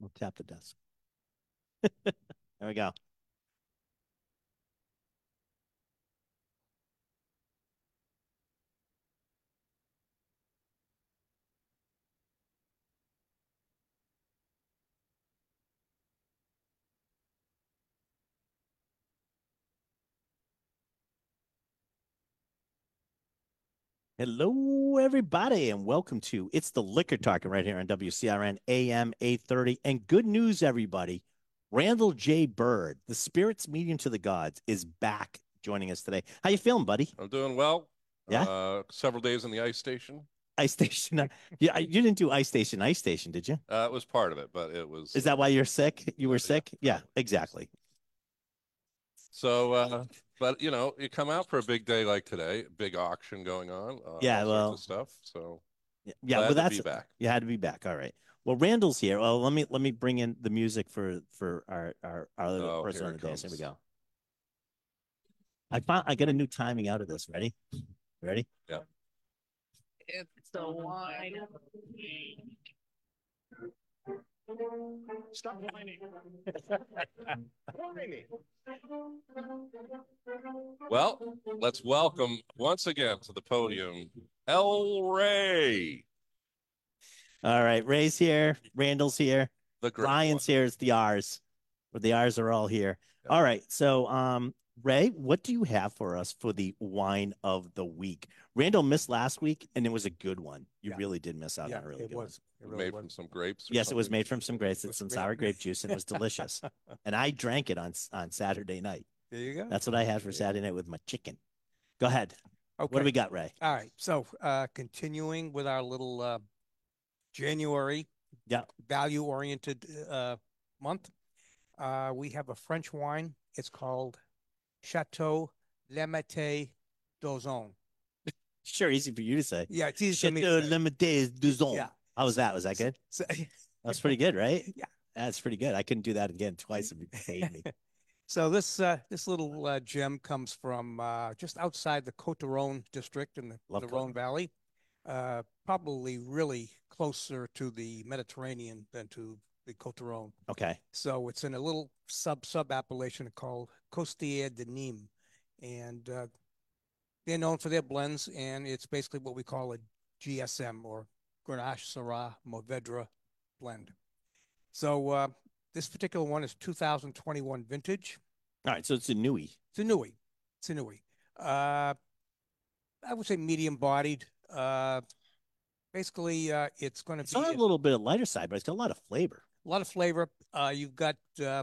We'll tap the desk. there we go. Hello, everybody, and welcome to It's the Liquor Talking right here on WCRN AM 830. And good news, everybody. Randall J. Bird, the spirits medium to the gods, is back joining us today. How you feeling, buddy? I'm doing well. Yeah? Uh, several days in the ice station. Ice Station. Yeah, you didn't do Ice Station, Ice Station, did you? Uh, it was part of it, but it was. Is that why you're sick? You were Yeah. sick? Yeah, exactly. So, uh, but you know, you come out for a big day like today, big auction going on. Uh, Yeah, all sorts well, of stuff. So Yeah, yeah glad well, to that's be back. you had to be back. All right. Well, Randall's here. Well, let me let me bring in the music for for our our, our little Oh, person here on the it dais. Here we go. I found I got a new timing out of this. Ready? Ready? Yeah. It's the wine. Stop whining. Whining. Well, let's welcome once again to the podium El Ray, All right. Ray's here. Randall's here. the great Ryan's one. here. The R's. Or the R's are all here. Yeah. All right. So, um, Ray, what do you have for us for the wine of the week? Randall missed last week, and it was a good one. You Yeah. really did miss out Yeah, on a really it good one. was. It really made was. from some grapes. or Yes, it was made from some grapes It's some sour grape juice, and it was delicious. and I drank it on on Saturday night. There you go. That's what I had for Saturday night with my chicken. Go ahead. Okay. What do we got, Ray? All right. So, uh, continuing with our little uh, January Yeah. value oriented uh, month, uh, we have a French wine. It's called Chateau Lemaitre d'Ozon. Sure, easy for you to say. Yeah, it's easy for me to say. Duzon. Yeah. How was that? Was that good? So- That was pretty good, right? Yeah. That's pretty good. I couldn't do that again twice if you paid me. So this uh, this little uh, gem comes from uh, just outside the Côte du Rhône district in the, Love the Rhone Valley, uh, probably really closer to the Mediterranean than to the Côte du Rhône. Okay. So it's in a little sub sub appellation called Costière de Nîmes, and uh, they're known for their blends, and it's basically what we call a GSM or Grenache Syrah Mourvedre blend. So uh, this particular one is 2021 vintage. All right. So it's a newie. It's a newie. It's a newie. Uh, I would say medium bodied. Uh, basically, uh, it's going to be on a little bit of lighter side, but it's got a lot of flavor. a lot of flavor. Uh, you've got uh,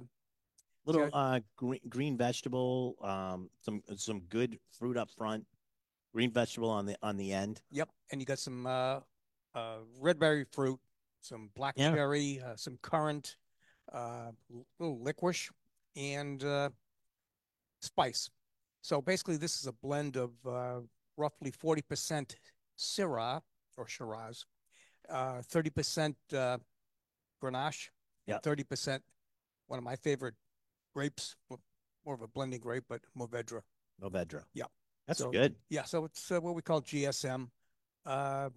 Little uh green, green vegetable, um, some some good fruit up front, green vegetable on the on the end. Yep, and you got some uh, uh, red berry fruit, some black Yeah. cherry, uh, some currant, uh, little licorice, and uh, spice. So basically, this is a blend of uh, roughly 40% Syrah or Shiraz, uh, 30% uh, Grenache, Yeah. and 30% one of my favorite grapes, more of a blending grape, but Mourvedre. Movedra. Yeah. That's So- good. Yeah, so it's uh, what we call GSM. Uh,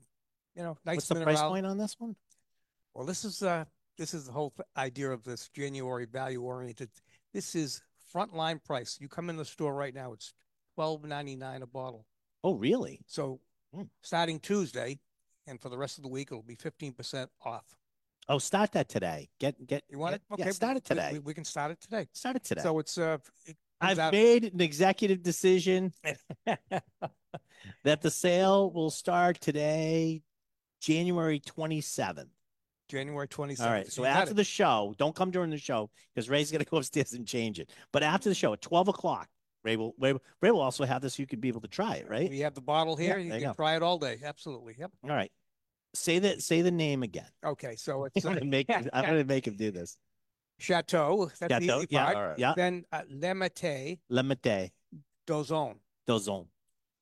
you know, nice What's the price point on this one? Well, this is uh, this is the whole idea of this January value oriented. This is frontline price. You come in the store right now, it's twelve ninety nine a bottle. Oh, really? So Hmm. starting Tuesday, and for the rest of the week, it'll be fifteen percent off. Oh, start that today. Get get. You want get- it? Okay, Yeah, start it we- today. We, we can start it today. Start it today. So it's uh, it I've out- made an executive decision that the sale will start today, January 27th. January twenty All seventh. right. So after the show, don't come during the show because Ray's going to go upstairs and change it. But after the show at 12 o'clock, Ray will, Ray, Ray will also have this. You could be able to try it, right? we have the bottle Yeah, here. you can you go. try it all day. Absolutely. Yep. All right. Say that. Say the name again. Okay. So it's going to make. I'm going to make him do this. Chateau. That's the Chateau. easy Yeah. part. All right. Yeah. Then uh, Lemaitre Lemaitre d'Ozon. Dozon.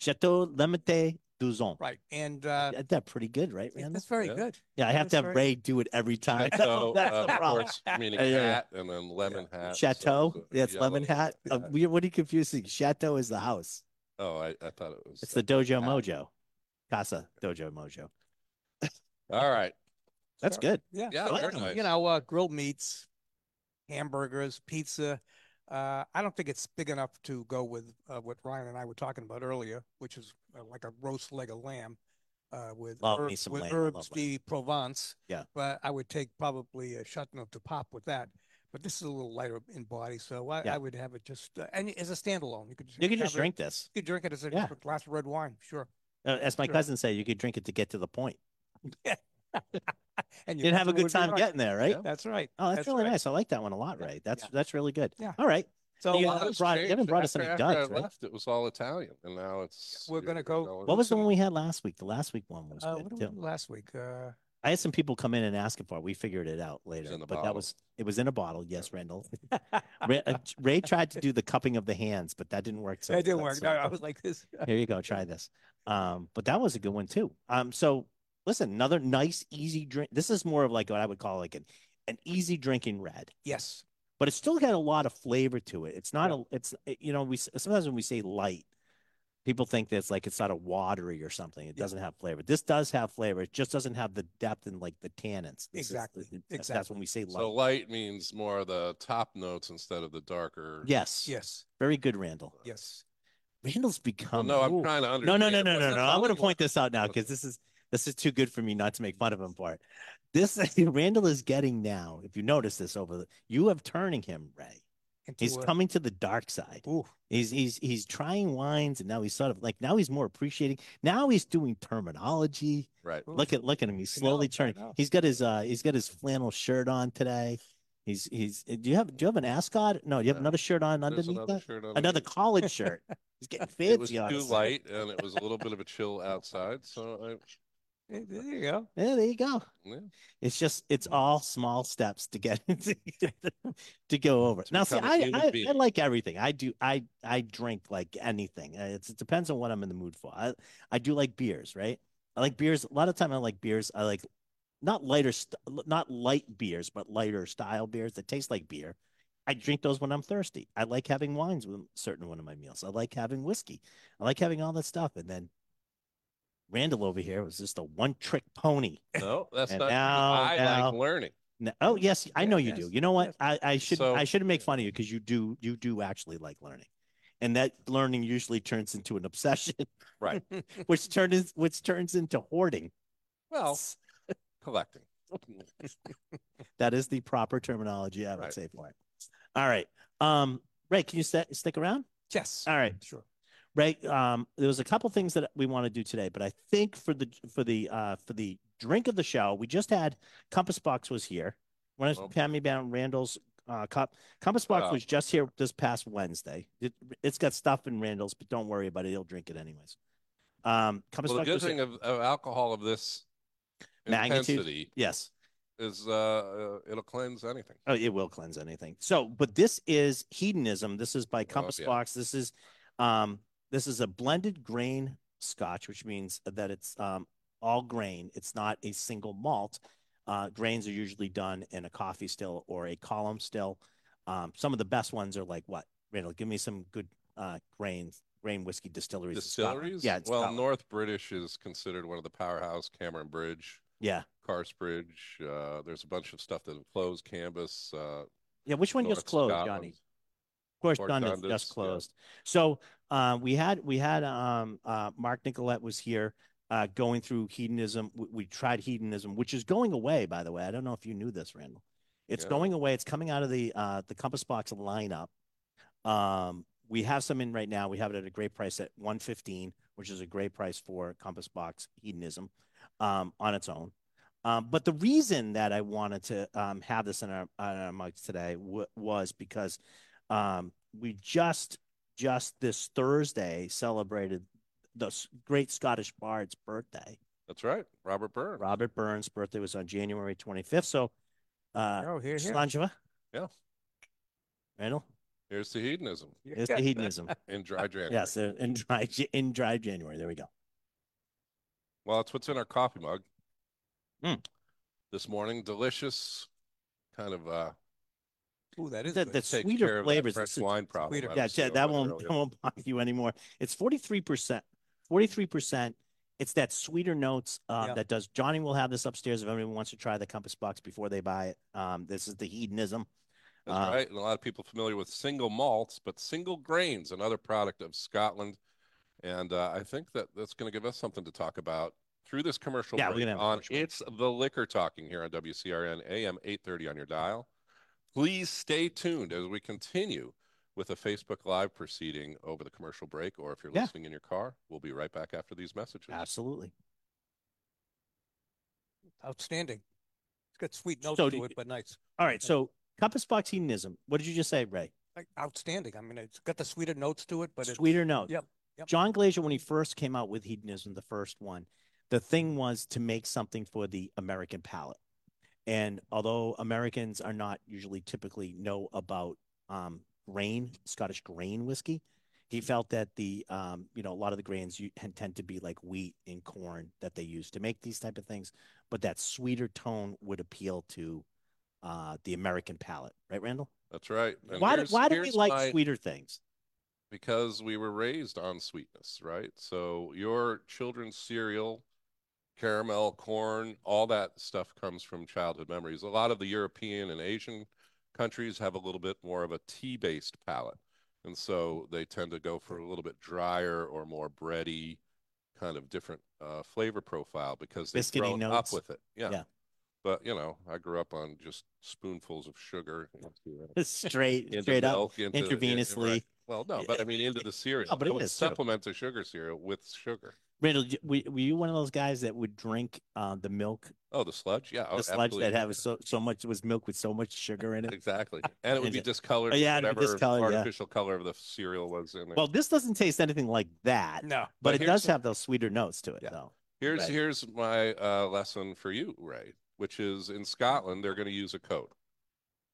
Chateau Lemaitre Dozon. Right. And uh, That's that pretty good, right, yeah, Randall? that's very Yeah. good. Yeah, I have that's to have very- Ray do it every time. So, That's uh, the of problem. course, meaning Yeah, yeah. hat and then lemon hat. so Chateau. it's a That's lemon hat. Uh, yeah. we, what are you confusing? Chateau is the house. Oh, I, I thought it was. It's the Dojo hat. Mojo. Casa Dojo Mojo. All right. That's Sure. good. Yeah. Yeah, very uh, nice. You know, uh, grilled meats, hamburgers, pizza. Uh, I don't think it's big enough to go with uh, what Ryan and I were talking about earlier, which is uh, like a roast leg of lamb uh, with Love me herbs, some with lamb. Herbes de Provence. Yeah. But I would take probably a Châteauneuf-du-Pape with that. But this is a little lighter in body, so I, Yeah. I would have it just uh, and as a standalone. You could You can have just it- drink this. You could drink it as a, Yeah. glass of red wine, sure. Uh, as my Sure. cousin said, you could drink it to get to the point. And You'd have a good time right. getting there, right? Yeah. That's right. Oh, that's, That's really right. nice. I like that one a lot, right? That's Yeah. that's really good. Yeah. All right. So You uh, haven't brought- you changed. haven't brought us after, any after duds, I right? left, it was all Italian, and now it's. We're gonna go- What was the one we had last week? The last week one was uh, good what did we too. last week? Uh, I had some people come in and ask for it. We figured it out later, in the but that was it was in a bottle. Yes, Randall. Ray, uh, Ray tried to do the cupping of the hands, but that didn't work. So that didn't work. so- No, I was like this. Here you go. Try this. Um, but that was a good one too. Um, so listen, another nice, easy drink. This is more of like what I would call like an an easy drinking red, Yes. but it still got a lot of flavor to it. It's not Yeah. a. It's you know we sometimes when we say light, people think that it's like it's not a watery or something. It Yeah. doesn't have flavor. This does have flavor. It just doesn't have the depth and like the tannins. This is- Exactly. That's when we say light. So light means more of the top notes instead of the darker. yes. Yes. Very good, Randall. Yes. Randall's Well, become. no, I'm Ooh. trying to No, understand. no, no, no, what's no, the no. I'm going to point this out now because this is this is too good for me not to make fun of him for it. This Randall is getting now. If you notice this over the, you have turning him, Ray. Into He's a- coming to the dark side. Ooh. He's he's he's trying wines, and now he's sort of like now he's more appreciating. Now he's doing terminology. Right. Ooh. Look at look at him. He's I know, slowly turning. He's got his uh he's got his flannel shirt on today. He's he's. Do you have do you have an ascot? No, do you have No. another shirt on There's underneath another that? shirt Another college shirt. He's getting fancy. It was too us. light, and it was a little bit of a chill outside. So Eh, There you go. Yeah, there you go. Yeah, It's just it's all small steps to get to go over. To Now, see, I, I I like everything. I do. I I drink like anything. Uh, It's, it depends on what I'm in the mood for. I I do like beers, right? I like beers. A lot of time I like beers. I like not lighter, st- not light beers, but lighter style beers that taste like beer. I drink those when I'm thirsty. I like having wines with certain one of my meals. I like having whiskey. I like having all that stuff. And then Randall over here was just a one trick pony. no, that's not. now- I now- like learning. No, oh yes, I know you yes, do. You know what? yes. I, I should So- I shouldn't make fun of you because you do you do actually like learning, and that learning usually turns into an obsession, Right. which turns which turns into hoarding. Well, collecting. That is the proper terminology I would Right. say for it. All right, um, Ray, can you st- stick around? Yes. All right, Sure. Ray. Um, there was a couple things that we want to do today, but I think for the for the uh for the drink of the show, we just had Compass Box was here. Want to Oh. hand me down Randall's uh, cup? Compass Box Wow. was just here this past Wednesday. It, it's got stuff in Randall's, but don't worry about it. He'll drink it anyways. Um, Compass Well, the Box good thing of, of alcohol of this Magnitude? yes. is uh, uh, it'll cleanse anything. Oh, it will cleanse anything. So, but this is hedonism. This is by Compass yeah. Box. This is um this is a blended grain scotch, which means that it's um all grain. It's not a single malt. Uh, grains are usually done in a coffee still or a column still. Um, some of the best ones are like what? Randall, give me some good uh grains, grain whiskey distilleries. Distilleries. Yeah, Well, Scotland. North British is considered one of the powerhouse. Cameron Bridge, Yeah. Carsebridge. Uh, there's a bunch of stuff that closed. Cambus. Uh, Yeah, which one just closed, Scotland. Johnny? Of course, Or Dundas Dundas, just yeah. closed. So uh, we had we had um, uh, Mark Nicolette was here uh, going through hedonism. We, we tried hedonism, which is going away, by the way. I don't know if you knew this, Randall. It's Yeah. going away. It's coming out of the uh, the Compass Box lineup. Um, we have some in right now. We have it at a great price at one fifteen, which is a great price for Compass Box hedonism um, on its own. Um, but the reason that I wanted to um, have this in our, on our mugs today w- was because um, we just just this Thursday celebrated the great Scottish bard's birthday. that's right. Robert Burns. Robert Burns' birthday was on January 25th. So, uh, Oh, here, here. Slangeva? Yeah. Randall? Here's the hedonism Here's the hedonism. in dry January. yes, uh, in dry in dry January. There we go. Well, it's what's in our coffee mug. Mm. This morning, delicious, kind of uh, Ooh, that is The, the sweeter flavors. French wine problem. sweeter. Yeah, yeah, that won't earlier. that won't bother you anymore. It's 43%. 43% It's that sweeter notes uh, Yeah. that does. Johnny will have this upstairs if anyone wants to try the Compass Box before they buy it. Um, this is the hedonism. That's Uh, right. And a lot of people familiar with single malts, but single grains, another product of Scotland. And uh, I think that that's going to give us something to talk about through this commercial Yeah, we're gonna on commercial. It's the Liquor Talking here on WCRN AM 830 on your dial. Please stay tuned as we continue with a Facebook Live proceeding over the commercial break, or if you're Yeah. listening in your car, we'll be right back after these messages. Absolutely. Outstanding. It's got sweet notes So to do- it, but nice. All right. So Compass Box hedonism. What did you just say, Ray? Outstanding. I mean, it's got the sweeter notes to it, but it's Sweeter notes. Yep. Yep. John Glaser, when he first came out with hedonism, the first one, the thing was to make something for the American palate. And although Americans are not usually typically know about um, grain, Scottish grain whiskey, he felt that the um, you know a lot of the grains you, tend to be like wheat and corn that they use to make these type of things, but that sweeter tone would appeal to uh, the American palate, right, Randall? That's right. And why do, why do we like my- sweeter things? because we were raised on sweetness, right? So your children's cereal, caramel, corn, all that stuff comes from childhood memories. A lot of the European and Asian countries have a little bit more of a tea-based palate. And so they tend to go for a little bit drier or more bready kind of different uh, flavor profile because they've Biscuity grown notes. up with it. Yeah. Yeah. But, you know, I grew up on just spoonfuls of sugar into, straight, into straight up. milk, into, yeah, intravenously. right. Well, no, but I mean into the cereal. No, but it would is, supplement the sugar cereal with sugar. Randall, were, were you one of those guys that would drink uh, the milk, Oh, the sludge, yeah, oh, the sludge absolutely. that had so so much was milk with so much sugar in it? exactly, and it would be discolored. Oh, yeah, with it'd be whatever discolored, yeah. artificial color of the cereal was in there. Well, this doesn't taste anything like that, no. but, But it does have those sweeter notes to it, Yeah. though. here's right. here's my uh, lesson for you, Ray, which is in Scotland they're going to use a code.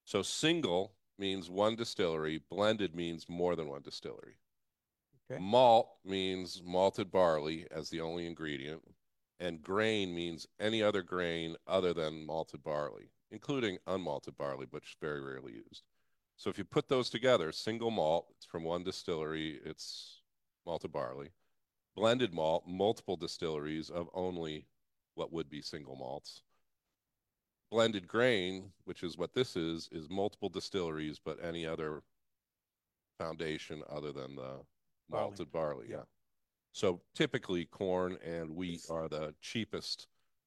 So single means one distillery, blended means more than one distillery. Okay. Malt means malted barley as the only ingredient, and grain means any other grain other than malted barley, including unmalted barley, which is very rarely used. So if you put those together, single malt, it's from one distillery, it's malted barley. Blended malt, multiple distilleries of only what would be single malts. Blended grain, which is what this is, is multiple distilleries, but any other foundation other than the. Malted barley. Yeah. Yeah. So typically corn and wheat are the cheapest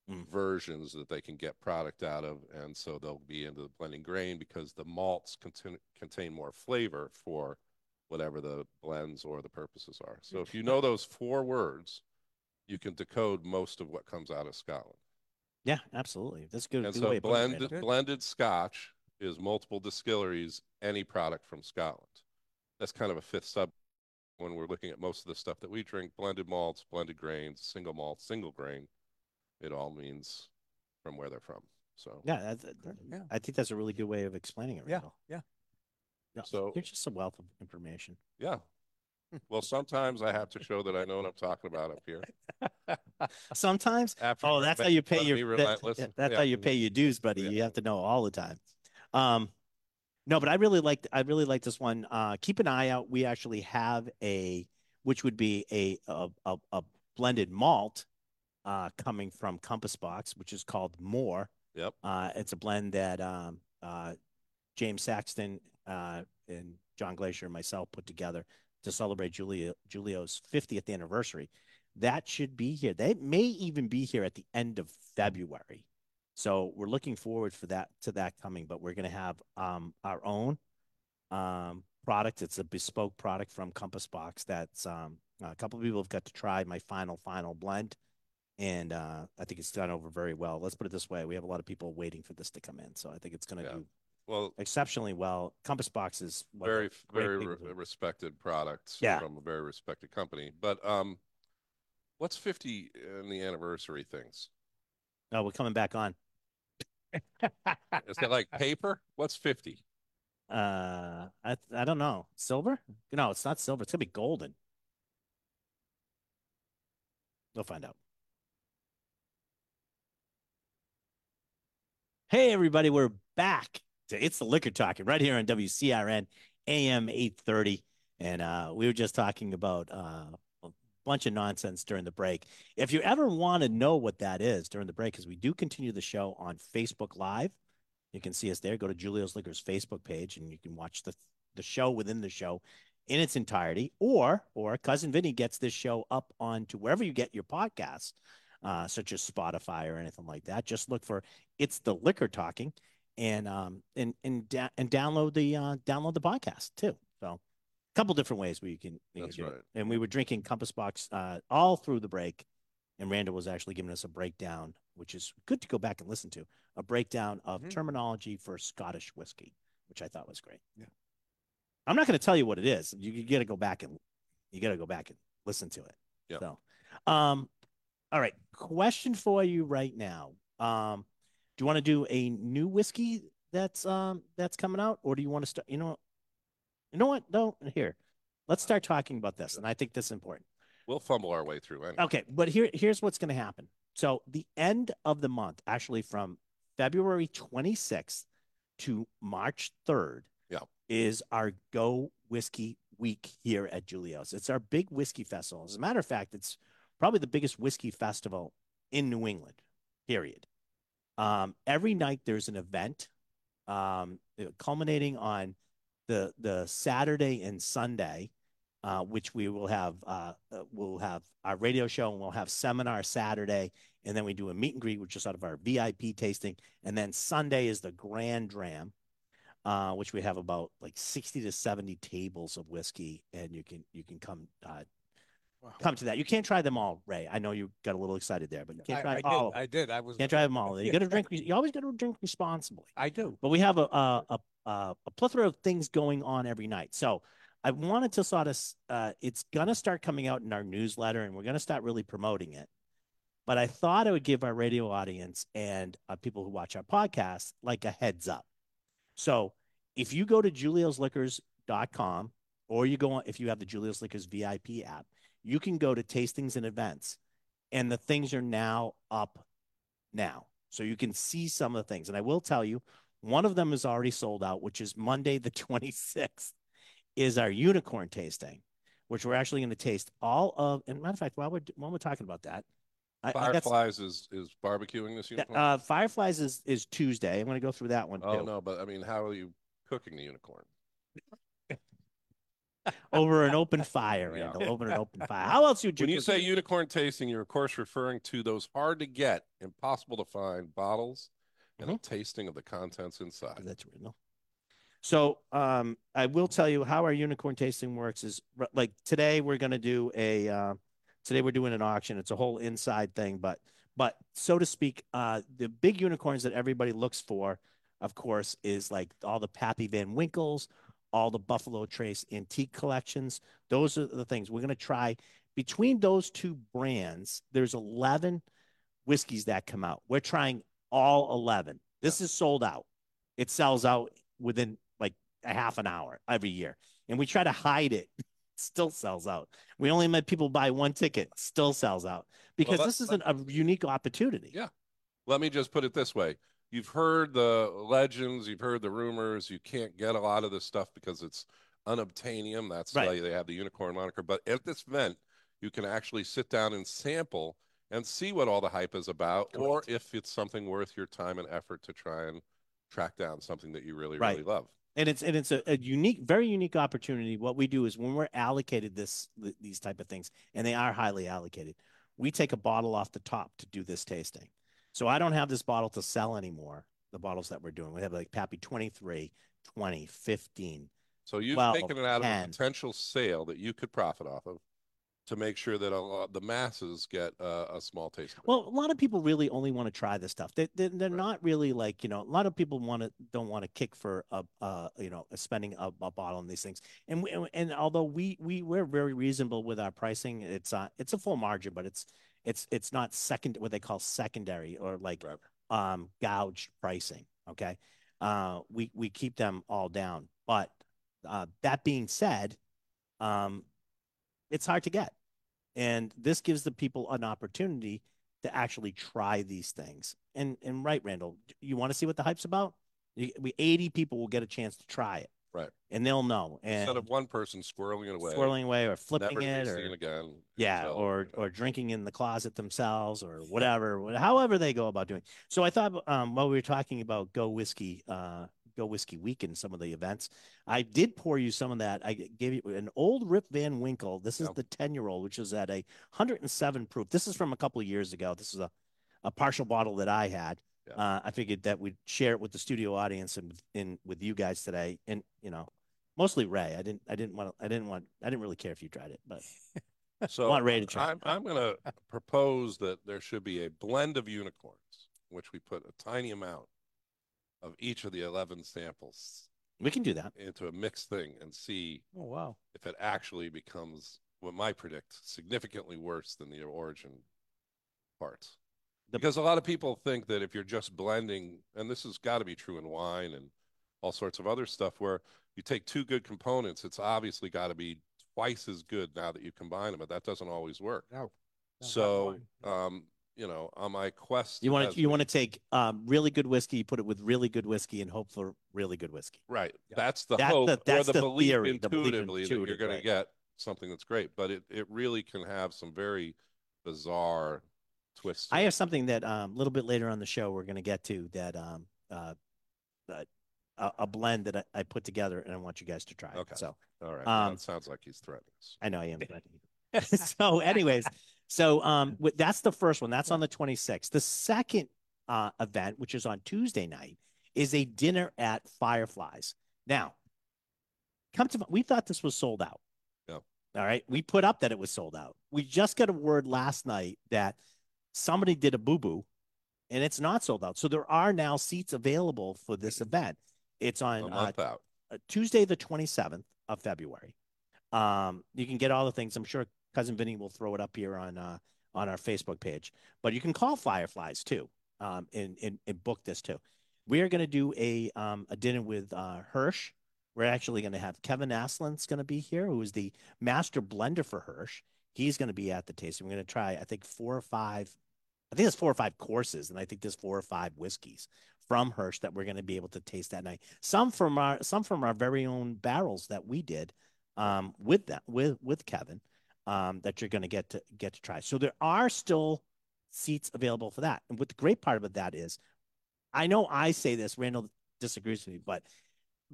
Mm. versions that they can get product out of. And so they'll be into the blending grain because the malts contain, contain more flavor for whatever the blends or the purposes are. So if you know those four words, you can decode most of what comes out of Scotland. Yeah, absolutely. That's good. And good so way of it, blended, blended scotch is multiple distilleries, any product from Scotland. That's kind of a fifth sub when we're looking at most of the stuff that we drink, blended malts, blended grains, single malt, single grain. It all means from where they're from. So Yeah, that, that- that- Yeah. I think that's a really good way of explaining it, Yeah. Randall. Yeah. No, So- you're just a wealth of information. yeah. Well, sometimes I have to show that I know what I'm talking about up here. Sometimes. After Oh, that's how you pay your. that- that's Yeah. how you pay your dues, buddy. Yeah. You have to know all the time. Um, no, but I really like. I really like this one. Uh, keep an eye out. We actually have a, which would be a a a, a blended malt, uh, coming from Compass Box, which is called More. Yep. Uh, it's a blend that um, uh, James Saxon uh, and John Glaser and myself put together to celebrate Julia Julio's 50th anniversary. That should be here. They may even be here at the end of February. So we're looking forward for that to that coming. But we're going to have um, our own um, product. It's a bespoke product from Compass Box. That's um, a couple of people have got to try my final final blend, and uh, I think it's done over very well. Let's put it this way: we have a lot of people waiting for this to come in, so I think it's going to Yeah. do Well, exceptionally well. Compass Box is very, very re- respected products Yeah. from a very respected company. But um, what's 50 in the anniversary things? Oh, we're coming back on. Is that like paper? What's 50? Uh, I I don't know. Silver? No, it's not silver. It's gonna be golden. We'll find out. Hey, everybody, we're back to It's the Liquor Talking right here on WCRN AM 830. And uh, we were just talking about uh, bunch of nonsense during the break. If you ever want to know what that is during the break, because we do continue the show on Facebook Live, you can see us there. Go to Julio's Liquors Facebook page, and you can watch the the show within the show in its entirety. Or or cousin Vinny gets this show up onto wherever you get your podcasts, uh, such as Spotify or anything like that. Just look for it's the liquor talking, and um and and da- and download the uh, download the podcast too. So couple different ways where you can, you That's can do it. And we were drinking Compass Box uh, all through the break, and Randall was actually giving us a breakdown, which is good to go back and listen to a breakdown of Mhm. terminology for Scottish whiskey, which I thought was great. Yeah. I'm not going to tell you what it is. You, you got to go back and you got to go back and listen to it. Yeah. So, um, all right. Question for you right now. Um, do you want to do a new whiskey that's um that's coming out, or do you want to start? You know, you know what? No, here. Let's start talking about this, and I think this is important. We'll fumble our way through anyway. Okay, but here here's what's going to happen. So the end of the month, actually from February 26th to March 3rd, Yeah. is our Go Whiskey Week here at Julio's. It's our big whiskey festival. As a matter of fact, it's probably the biggest whiskey festival in New England. Period. Um, every night there's an event, um, culminating on the the Saturday and Sunday uh, which we will have uh, uh, we'll have our radio show and we'll have seminar Saturday, and then we do a meet and greet, which is sort of our VIP tasting, and then Sunday is the grand dram, uh, which we have about like sixty to seventy tables of whiskey, and you can you can come uh, Wow. come to that. You can't try them all, Ray. I know you got a little excited there, but you can't try I did. all. them. I did. I was. Can't try them all. You got to drink. You always got to drink responsibly. I do. But we have a a, a a a plethora of things going on every night. So I wanted to sort of uh, it's gonna start coming out in our newsletter, and we're gonna start really promoting it. But I thought I would give our radio audience and uh, people who watch our podcast like a heads up. So if you go to juliosliquors.com or you go on if you have the Julios Liquors VIP app, you can go to tastings and events, and the things are now up now. So you can see some of the things. And I will tell you, one of them is already sold out, which is Monday the 26th, is our unicorn tasting, which we're actually going to taste all of. And matter of fact, while we're while we're talking about that, I, I Fireflies is is barbecuing this unicorn. uh, Fireflies is is Tuesday. I'm going to go through that one oh too. Oh no, but I mean, how are you cooking the unicorn? Over an open fire, Yeah. Randall. Over an open fire. How else would you? When you say unicorn tasting, you're of course referring to those hard to get, impossible to find bottles and Mm-hmm. a tasting of the contents inside. That's Randall. So um, I will tell you how our unicorn tasting works is like today we're going to do a uh, today we're doing an auction. It's a whole inside thing, but but so to speak, uh, the big unicorns that everybody looks for, of course, is like all the Pappy Van Winkles, all the Buffalo Trace antique collections. Those are the things we're going to try. Between those two brands, there's 11 whiskeys that come out. We're trying all 11. This is sold out. It sells out within like a half an hour every year. And we try to hide it. Still sells out. We only let people buy one ticket. Still sells out because that- this is an, a unique opportunity. Yeah. Let me just put it this way. You've heard the legends, you've heard the rumors. You can't get a lot of this stuff because it's unobtainium. That's Right. why they have the unicorn moniker. But at this event, you can actually sit down and sample and see what all the hype is about, or if it's something worth your time and effort to try and track down something that you really, Right. really love. and it's and it's a, a unique very unique opportunity. What we do is when we're allocated this these type of things and they are highly allocated we take a bottle off the top to do this tasting. So i don't have this bottle to sell anymore the bottles that we're doing. We have like pappy 23 20 15 So you've 12, taken it out of a potential sale that you could profit off of to make sure that a lot, the masses get uh, a small taste. of it. well a lot of people really only want to try this stuff they, they, they're Right. not really like you know a lot of people want to don't want to kick for a uh you know spending a, a bottle on these things and we, and although we we we're very reasonable with our pricing it's uh it's a full margin but it's it's it's not second what they call secondary or like Right. um gouged pricing okay uh we we keep them all down but uh that being said um it's hard to get and this gives the people an opportunity to actually try these things and and right randall you want to see what the hype's about you, we 80 people will get a chance to try it Right. And they'll know. And Instead of one person squirreling it away, swirling away or flipping it or again. yeah, until- or or drinking in the closet themselves or whatever, however they go about doing. So I thought um, while we were talking about Go Whiskey, uh, Go Whiskey Week and some of the events, I did pour you some of that. I gave you an old Rip Van Winkle. This is Yep. the ten year old, which is at a 107 proof. This is from a couple of years ago. This is a a partial bottle that I had. Uh, I figured that we'd share it with the studio audience and in with you guys today, and you know. Mostly Ray. I didn't. I didn't want. I didn't want. I didn't really care if you tried it, but So want Ray to try. I'm, I'm going to propose that there should be a blend of unicorns, which we put a tiny amount of each of the 11 samples we can do that. into a mixed thing and see Oh, wow. if it actually becomes what might predict significantly worse than the origin parts. The- Because a lot of people think that if you're just blending, and this has got to be true in wine and all sorts of other stuff, where you take two good components, it's obviously got to be twice as good now that you combine them, but that doesn't always work. No. no, So, um, you know, on my quest, You want to. You want to take um, really good whiskey, you put it with really good whiskey, and hope for really good whiskey. right? That's the That's hope, the- or that's the, the belief theory, the belief intuitively that you're going right. to get something that's great. But it it really can have some very bizarre twists. I have something that um, a little bit later on the show we're going to get to that um, uh, uh, a, blend that I, I put together, and I want you guys to try. it. Okay. So All right, um, sounds like he's threatening us. I know I am. so, anyways, so um, with, that's the first one. That's on the 26th. The second uh, event, which is on Tuesday night, is a dinner at Fireflies. Now, come to we thought this was sold out. Yeah. All right, we put up that it was sold out. We just got a word last night that somebody did a boo boo, and it's not sold out. So there are now seats available for this event. It's on uh, out. uh, Tuesday, the 27th of February. Um, you can get all the things. I'm sure cousin Vinny will throw it up here on uh, on our Facebook page, but you can call Fireflies too, um, and, and, and book this too. We are going to do a um, a dinner with uh, Hirsch. We're actually going to have Kevin Aslan's going to be here, who is the master blender for Hirsch. He's going to be at the tasting. We're going to try, I think, four or five. I think there's four or five courses, and I think there's four or five whiskeys from Hirsch that we're going to be able to taste that night. Some from our some from our very own barrels that we did um, with that with with Kevin um, that you're going to get to get to try. So there are still seats available for that. And what the great part about that is, I know I say this, Randall disagrees with me, but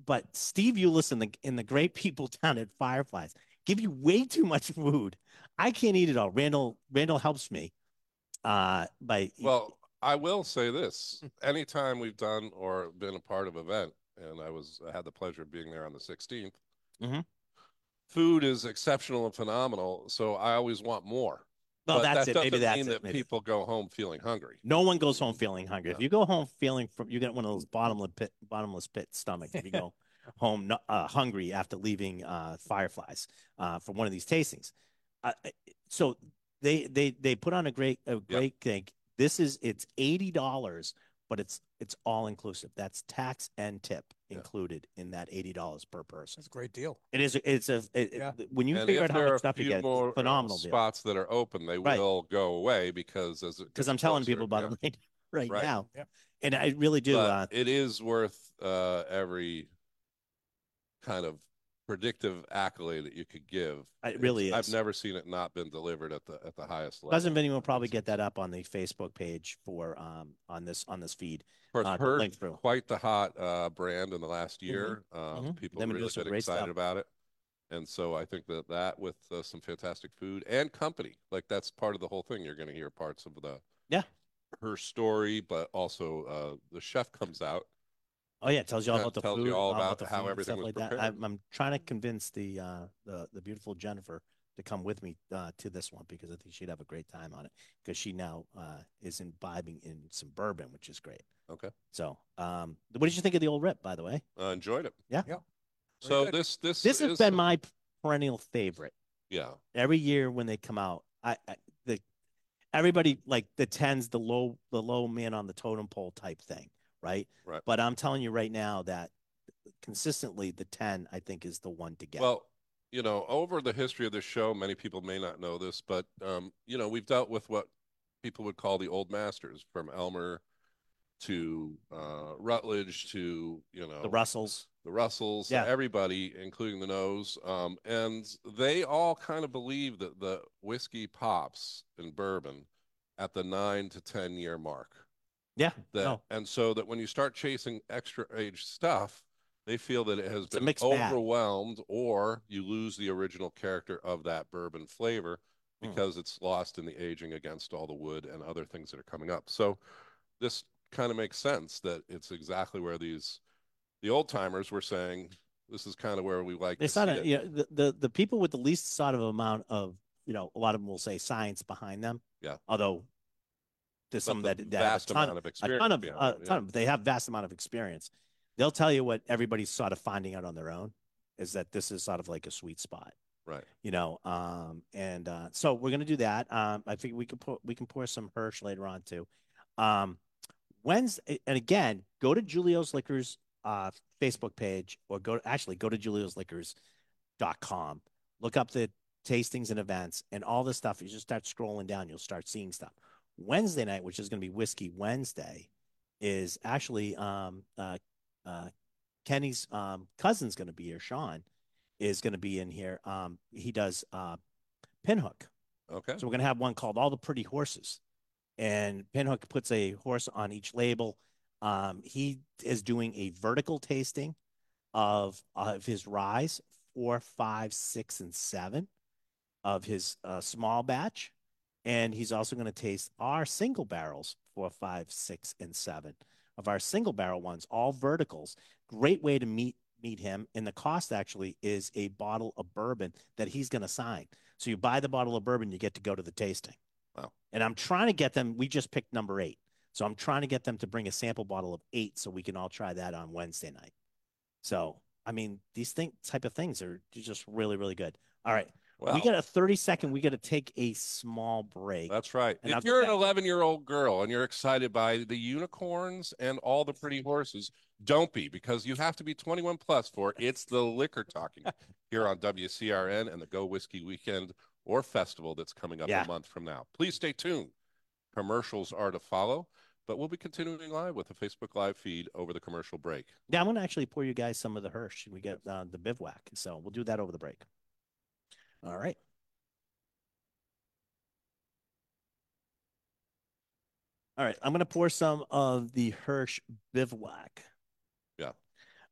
but Steve Eulis and the and the great people down at Fireflies give you way too much food. I can't eat it all. Randall Randall helps me uh by Well, I will say this: anytime we've done or been a part of event, and I was I had the pleasure of being there on the 16th. Mhm. Food is exceptional and phenomenal, so I always want more. well but that's that it. Maybe that's mean it. that people go home feeling hungry. No one goes home feeling hungry. If you go home feeling from, you get one of those bottomless pit, bottomless pit stomach. If you go home uh, hungry after leaving uh, Fireflies uh, for one of these tastings, uh, so they they they put on a great a great thing. This is it's eighty dollars, but it's it's all inclusive. That's tax and tip Yeah. included in that eighty dollars per person. That's a great deal. It is it's a it, Yeah. when you and figure out how there are much stuff you get, more it's a phenomenal uh, deal. spots that are open, they Right. will go away because as Because I'm telling closer, people about yeah. it right, right, Right. now, Yep. and I really do. But uh, it is worth uh, every kind of predictive accolade that you could give. It really It's- is. I've never seen it not been delivered at the at the highest level. Cousin Vinny will probably get that up on the Facebook page for um on this on this feed. Of course, uh, to link through. quite the hot uh, brand in the last year. Uh, mhm. People They've been really been excited about it, and so I think that that with uh, some fantastic food and company, like that's part of the whole thing. You're going to hear parts of the Yeah. her story, but also uh, the chef comes out. Oh yeah, it tells you all about the tells you food, all about the how food and everything stuff was like that. prepared. I'm, I'm trying to convince the uh the the beautiful Jennifer to come with me uh, to this one because I think she'd have a great time on it because she now uh is imbibing in some bourbon, which is great. Okay, So, um, what did you think of the old rip, by the way? uh, enjoyed it. Yeah. Yeah. So good. this this This has is- been my perennial favorite. yeah every year when they come out, I, I the everybody like the tens, the low, the low man on the totem pole type thing, right? Right. But I'm telling you right now that consistently the ten, I think, is the one to get. Well, you know, over the history of this show, many people may not know this, but um, you know, we've dealt with what people would call the old masters from Elmer to uh, Rutledge to you know The Russells. the Russells, Yeah. everybody, including the Noes, um, and they all kind of believe that the whiskey pops in bourbon at the nine to ten year mark. Yeah. That no. and so that when you start chasing extra age stuff, they feel that it has It's a been overwhelmed, or you lose the original character of that bourbon flavor Hmm. because it's lost in the aging against all the wood and other things that are coming up. So this kind of makes sense that it's exactly where these the old timers were saying this is kind of where we like sort see of, it. you know, the, the the people with the least sort of amount of, you know, a lot of them will say science behind them. Yeah. Although there's But some the that, that have a ton, amount of a experience ton of, a yeah. ton of, they have vast amount of experience. They'll tell you what everybody's sort of finding out on their own is that this is sort of like a sweet spot, right. you know. Um, and uh, so we're gonna do that. Um, I think we can put we can pour some Hirsch later on too. Um, Wednesday, and again, go to Julio's Liquors uh Facebook page or go actually go to Julio's Liquors dot com. Look up the tastings and events and all this stuff. You just start scrolling down, you'll start seeing stuff. Wednesday night, which is going to be Whiskey Wednesday, is actually um uh uh Kenny's um cousin's going to be here. Sean is going to be in here. Um, he does uh pinhook. Okay. So we're going to have one called All the Pretty Horses. And Pinhook puts a horse on each label. Um, he is doing a vertical tasting of of his rise four, five, six, and seven of his uh, small batch. And he's also going to taste our single barrels four, five, six, and seven of our single barrel ones, all verticals. Great way to meet meet him. And the cost actually is a bottle of bourbon that he's going to sign. So you buy the bottle of bourbon, you get to go to the tasting. Wow. And I'm trying to get them. We just picked number eight. So I'm trying to get them to bring a sample bottle of eight so we can all try that on Wednesday night. So, I mean, these thing type of things are just really, really good. All right. Well, we got a 30 second. We got to take a small break. that's right. And I'll if you're an 11 year old girl and you're excited by the unicorns and all the pretty horses, don't be because you have to be 21 plus for it's the liquor talking here on WCRN and the Go Whiskey Weekend or Festival that's coming up Yeah. a month from now. Please stay tuned. Commercials are to follow, but we'll be continuing live with a Facebook Live feed over the commercial break. Yeah, I'm going to actually pour you guys some of the Hirsch. We get uh, the bivouac. So we'll do that over the break. All right. All right. I'm going to pour some of the Hirsch bivouac. Yeah.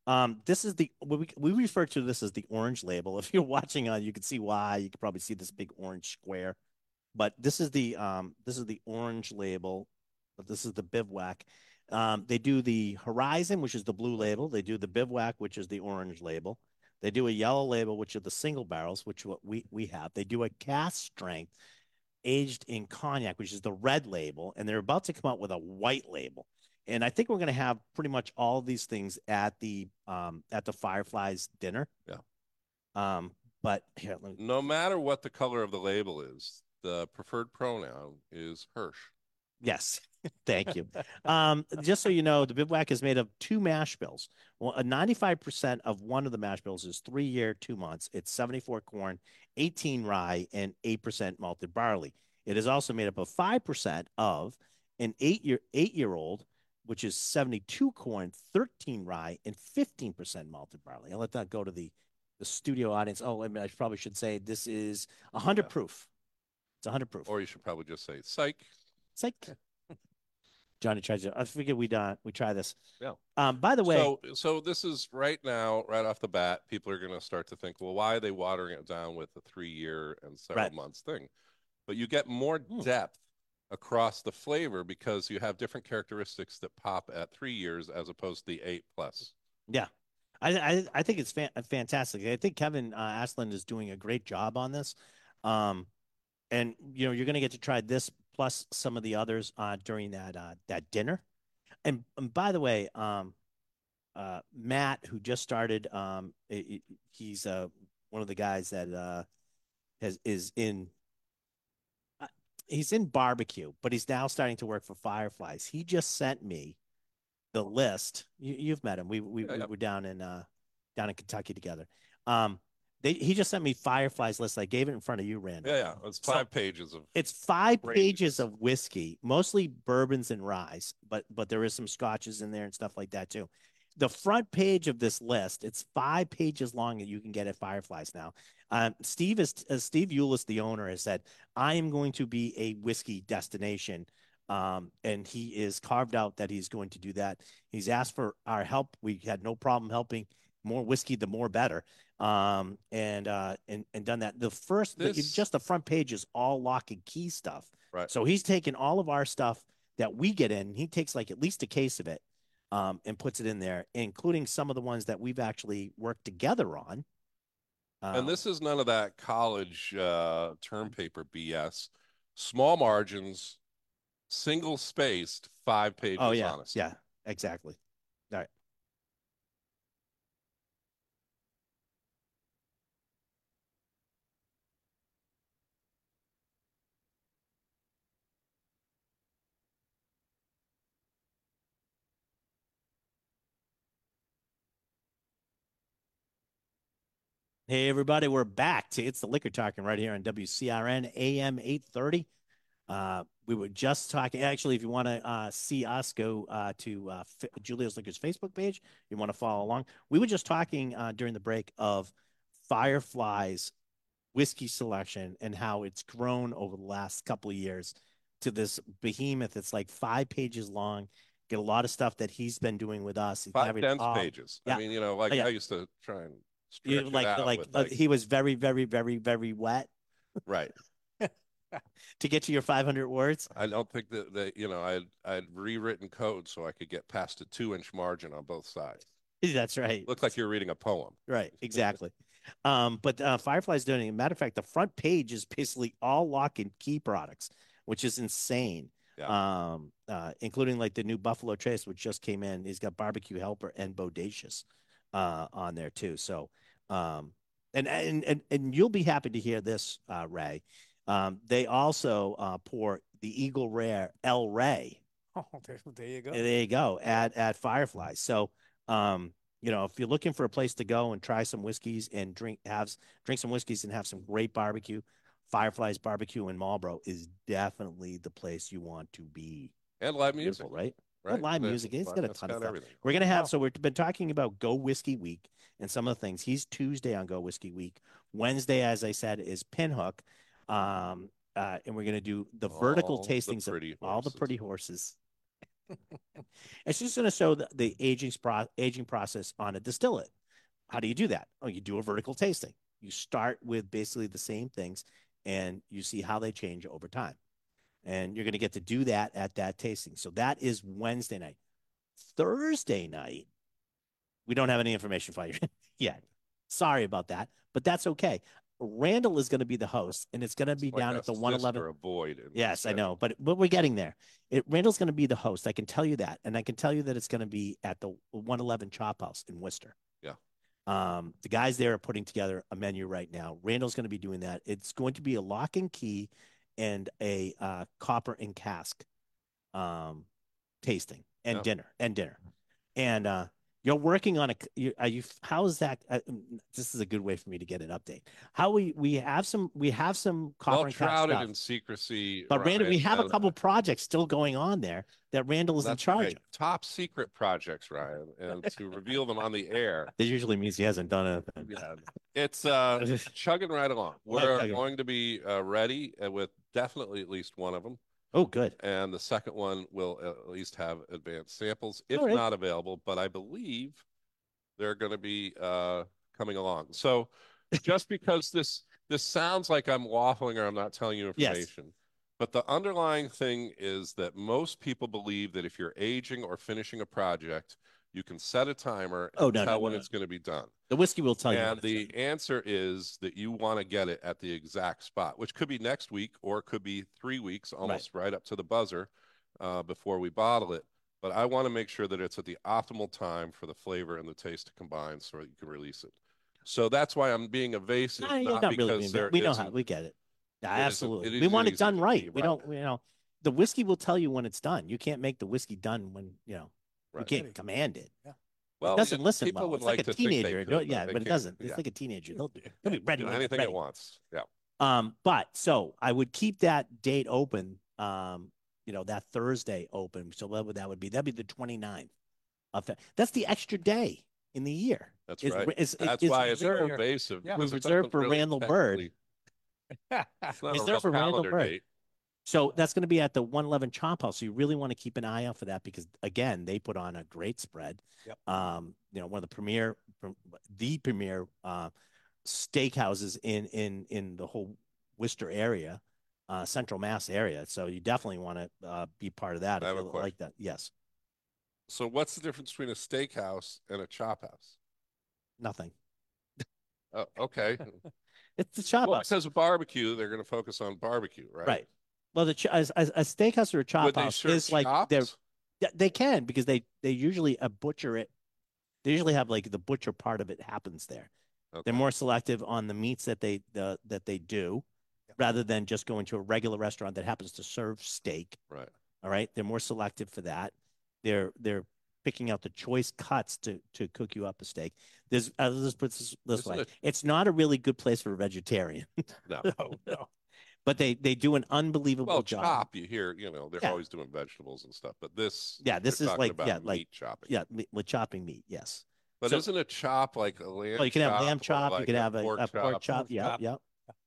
Um, this is the we we refer to this as the orange label. If you're watching on, you can see why. You can probably see this big orange square, but this is the um this is the orange label, but this is the bivouac. Um, they do the Horizon, which is the blue label. They do the Bivouac, which is the orange label. They do a yellow label, which are the single barrels, which what we we have. They do a cask strength, aged in cognac, which is the red label, and they're about to come out with a white label. And I think we're going to have pretty much all these things at the um at the Fireflies dinner. Yeah. Um, but here, me, No matter what the color of the label is, the preferred pronoun is Hirsch. Yes, thank you. um, just so you know, the bivouac is made of two mash bills. Well, a 95% of one of the mash bills is three year, two months. It's 74 corn, 18 rye, and 8% malted barley. It is also made up of 5% of an eight year, eight year old, which is 72 corn, 13 rye, and 15% malted barley. I'll let that go to the, the studio audience. Oh, I, mean, I probably should say this is 100 Yeah. proof. It's 100 proof. Or you should probably just say psych. Psych. Johnny tries to. I figured we'd uh, we try this. Yeah. Um. By the way, So, so this is right now, right off the bat, people are going to start to think, well, why are they watering it down with a three-year and several Right. months thing? But you get more Hmm. depth across the flavor because you have different characteristics that pop at three years as opposed to the eight plus. Yeah. I I, I think it's fan- fantastic. I think Kevin uh, is doing a great job on this. Um, and you know you're going to get to try this plus some of the others uh, during that uh, that dinner. And, and by the way, um, uh, Matt, who just started, um, i- i- he's uh, one of the guys that uh, has is in. uh, He's in barbecue, but he's now starting to work for Fireflies. He just sent me the list. You, you've met him. We we, Yeah, we were down in uh, down in Kentucky together. Um, They, he just sent me Fireflies list. I gave it in front of you, Randall. Yeah, yeah. It's So- five pages of It's five pages of whiskey, mostly bourbons and ryes, but but there is some scotches in there and stuff like that too. The front page of this list, it's five pages long that you can get at Fireflies now. Um, Steve is uh, Steve Eulis, the owner, has said, "I am going to be a whiskey destination," um, and he is carved out that he's going to do that. He's asked for our help. We had no problem helping. More whiskey, the more better. Um, and uh, and and done that. The first, the, just the front page is all lock and key stuff. Right. So he's taken all of our stuff that we get in. He takes like at least a case of it, um, and puts it in there, including some of the ones that we've actually worked together on. Um, And this is none of that college uh, term paper BS. Small margins, single spaced, five pages. oh yeah, honest. yeah, exactly. All right. Hey everybody, we're back to it's the liquor talking right here on WCRN AM 830. Uh, we were just talking. Actually, if you want to uh, see us, go uh, to uh, F- Julio's Liquors Facebook page. You want to follow along. We were just talking uh, during the break of Fireflies whiskey selection and how it's grown over the last couple of years to this behemoth. It's like five pages long. Get a lot of stuff that he's been doing with us. He's Five dense all- pages. yeah. I mean, you know, like Oh, yeah. I used to try and you- like like, with, uh, he was very very very very wet right. to get to your 500 words. I don't think that, that you know, I'd I'd rewritten code so I could get past a two inch margin on both sides. That's right. Looked like you're reading a poem. Right, exactly. um, but uh, Firefly's doing. Matter of fact, the front page is basically all lock and key products, which is insane. Um, uh, including like the new Buffalo Trace, which just came in. He's got Barbecue Helper and Bodacious uh, on there too. So, um, and and and and you'll be happy to hear this, uh, Ray. Um, they also uh, pour the Eagle Rare El Rey Oh, there, there you go. there you go at at Firefly. So, um, you know, if you're looking for a place to go and try some whiskeys and drink have drink some whiskeys and have some great barbecue, Firefly's Barbecue in Marlboro is definitely the place you want to be. And live music. Beautiful, right? Right. live That's- music. He's got a that's ton of stuff. everything. We're gonna have Wow. so we've been talking about Go Whiskey Week and some of the things. He's Tuesday on Go Whiskey Week. Wednesday, as I said, is Pinhook. Um, uh, and we're gonna do the vertical All the tastings of pretty all the pretty horses. it's just gonna show the, the aging pro- aging process on a distillate. How do you do that? Oh, you do a vertical tasting. You start with basically the same things and you see how they change over time. And you're going to get to do that at that tasting. So that is Wednesday night. Thursday night, we don't have any information for you yet. Sorry about that, but that's okay. Randall is going to be the host, and it's going to be like down at the 111. or a void Yes, I know, but but we're getting there. It, Randall's going to be the host. I can tell you that, and I can tell you that it's going to be at the 111 Chop House in Worcester. Yeah. Um, the guys there are putting together a menu right now. Randall's going to be doing that. It's going to be a lock and key and a uh, copper and cask um, tasting and Yeah. dinner and dinner. And uh, you're working on a. You, are you? How is that? Uh, this is a good way for me to get an update. How we we have some we have some copper Well and cask shrouded stuff. in secrecy. But Randall, we have a couple projects still going on there that Randall is in charge right. of. Top secret projects, Ryan, and to reveal them on the air. That usually means he hasn't done anything. Yeah, it's uh, chugging right along. We're chugging. going to be uh, ready uh, with definitely at least one of them, Oh, good. and the second one will at least have advanced samples, if right. not available. But I believe they're going to be uh, coming along. So just because this this sounds like I'm waffling or I'm not telling you Yes. information, but the underlying thing is that most people believe that if you're aging or finishing a project, you can set a timer and Oh, no, tell no, when no. it's going to be done. The whiskey will tell you. And what it's the answer is that you want to get it at the exact spot, which could be next week or it could be three weeks, almost right, up to the buzzer uh, before we bottle it. But I want to make sure that it's at the optimal time for the flavor and the taste to combine so that you can release it. So that's why I'm being evasive, not, not because really being there we know how isn't- we get it. Yeah, it isn't- absolutely. it we want isn't it done easy right. We right. don't. You know, the whiskey will tell you when it's done. You can't make the whiskey done when you know right. you can't command it. Yeah. Well, it doesn't yeah, listen people well. would It's like, like a to think they teenager. could, No, but yeah, they but it can't. doesn't. It's Yeah. like a teenager. They'll, Yeah. they'll be ready. Do anything ready. it wants. Yeah. Um, but so I would keep that date open. Um, you know, that Thursday open. So what would that would be? That'd be the 29th of Fe- that's the extra day in the year. That's Is- right. is- That's is why it's so reserved. invasive. Yeah. because it Reserved for really Randall Bird. It's not a Reserved real for Randall calendar Bird. date. So that's going to be at the 111 Chop House. So you really want to keep an eye out for that because again, they put on a great spread. Yep. Um, you know, one of the premier, the premier uh, steakhouses in in in the whole Worcester area, uh, Central Mass area. So you definitely want to uh, be part of that. I if have a you question. like that. Yes. So what's the difference between a steakhouse and a chop house? Nothing. Oh, okay. It's the chop well, house. because of barbecue, they're going to focus on barbecue, right? Right. Well, the ch- a, a steakhouse or a chop Would they house serve is like they're? Yeah, they can because they they usually uh, butcher it. They usually have like the butcher part of it happens there. They're more selective on the meats that they the that they do, rather than just going to a regular restaurant that happens to serve steak. Right. All right, they're more selective for that. They're they're picking out the choice cuts to to cook you up a steak. There's uh, let's put this this Isn't way: it- it's not a really good place for a vegetarian. No, no. But they they do an unbelievable Well, job. chop, you hear, you know, they're Yeah. always doing vegetables and stuff, but this, Yeah, this is like- yeah, like- meat chopping. Yeah, me- with chopping meat. Yes. But so- isn't a chop like a lamb? Well, you can have lamb or chop. You like can have a, pork a pork chop, chop. Yeah, yeah.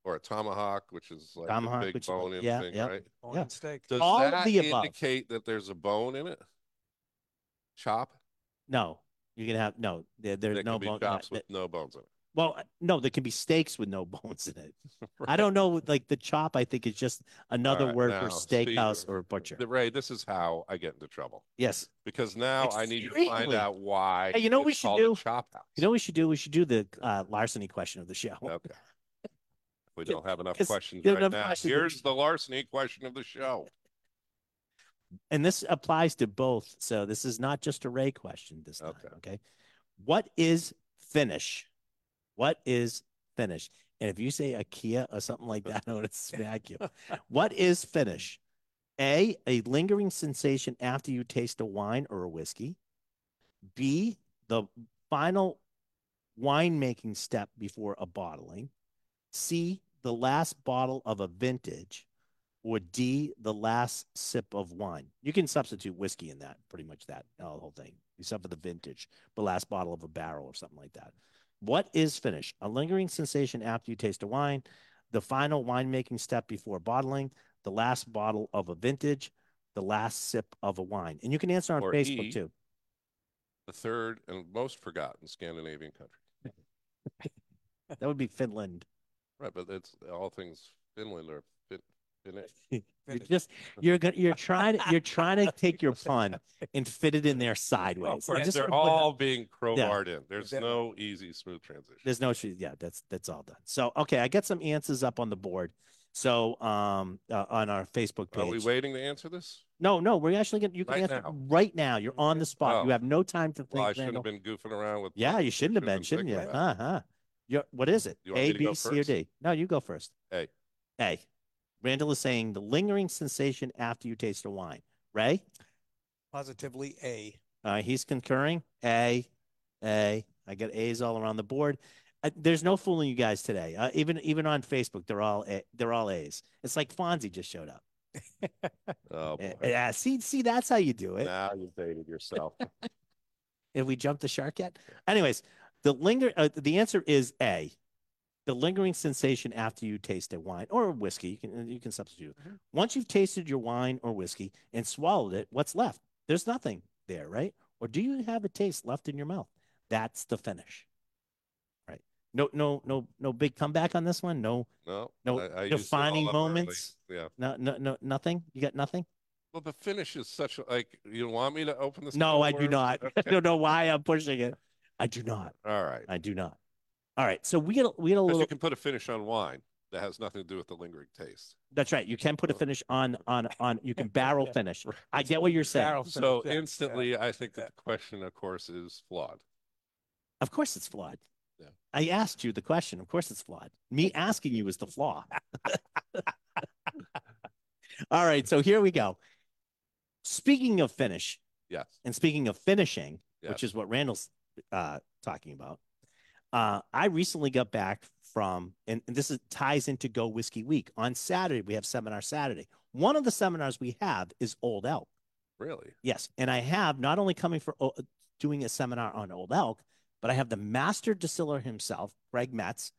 or a tomahawk, which is like Tomahawk, a big which is- bone-in yeah, thing, yeah. right? Bone Yeah. steak. Does All that the above. indicate that there's a bone in it? Chop? No, you can have no. There, there's There no can be bone. chops with no bones in it. Well, uh, no, there can be steaks with no bones in it. I don't know. Like the chop, I think is just another right, word now, for steakhouse or butcher. Ray, this is how I get into trouble Yes. because now I need to find out why. Hey, you know what we should do? Chop house. You know what we should do? We should do the uh, larceny question of the show. Okay. We don't have enough questions right don't now. questions. Here's the larceny question of the show. and this applies to both. So this is not just a Ray question this time. Okay. Okay. What is finish? What is finish? And if you say a Kia or something like that, I'm going to smack you. what is finish? A, a lingering sensation after you taste a wine or a whiskey. B, the final winemaking step before a bottling. C, the last bottle of a vintage or D, the last sip of wine. You can substitute whiskey in that, pretty much that uh, whole thing, except for the vintage, the last bottle of a barrel or something like that. What is finish? A lingering sensation after you taste a wine, the final winemaking step before bottling, the last bottle of a vintage, the last sip of a wine. And you can answer on Or Facebook E. too. The third and most forgotten Scandinavian country. That would be Finland. Right, but it's all things Finland Finnish. You're just you're gonna you're trying to you're trying to take your pun and fit it in there sideways. course, I just They're all being crowbarred in. There's Yeah. no easy, smooth transition. There's no. Yeah, that's that's all done. So okay, I got some answers up on the board. So um uh, on our Facebook page. Are we waiting to answer this? No, no, we're actually gonna you can Right answer now. right now. You're on the spot. Oh. You have no time to think. Well, I shouldn't have been goofing around with. Yeah, you shouldn't have been, shouldn't you? Uh huh. You're, what is it? A, to B, C, or? D? No, you go first. A. A. Randall is saying the lingering sensation after you taste a wine. Ray, Positively A. uh, he's concurring. A, A. I got A's all around the board. Uh, there's no fooling you guys today. Uh, even even on Facebook, they're all a, they're all A's. It's like Fonzie just showed up. Oh, Uh, boy. Yeah, see, see, that's how you do it. now you've dated yourself. Have we jumped the shark yet? Anyways, the linger. Uh, the answer is A. The lingering sensation after you taste a wine or a whiskey. You can you can substitute. Mhm. Once you've tasted your wine or whiskey and swallowed it, what's left? There's nothing there, right? Or do you have a taste left in your mouth? That's the finish. Right. No, no, no, no big comeback on this one. No, No, No I, I defining early. moments? Yeah. no, no, no, nothing. You got nothing. Well, the finish is such like, you want me to open this? No, I do not. I don't know why I'm pushing it. I do not. All right. I do not. All right. So we get a, we get a little. you can put a finish on wine that has nothing to do with the lingering taste. That's right. You can put a finish on on on. You can barrel finish. I get what you're saying. Barrel So finish, yeah, yeah. instantly, I think that the question, of course, is flawed. Of course, it's flawed. Yeah. I asked you the question. Of course, it's flawed. Me asking you is the flaw. All right. So here we go. Speaking of finish Yes. and speaking of finishing, Yes. which is what Randall's uh, talking about. Uh, I recently got back from, and, and this is, ties into Go Whiskey Week. On Saturday, we have seminar Saturday. One of the seminars we have is Old Elk. Really? Yes, and I have not only coming for o- doing a seminar on Old Elk, but I have the master distiller himself, Greg Metz,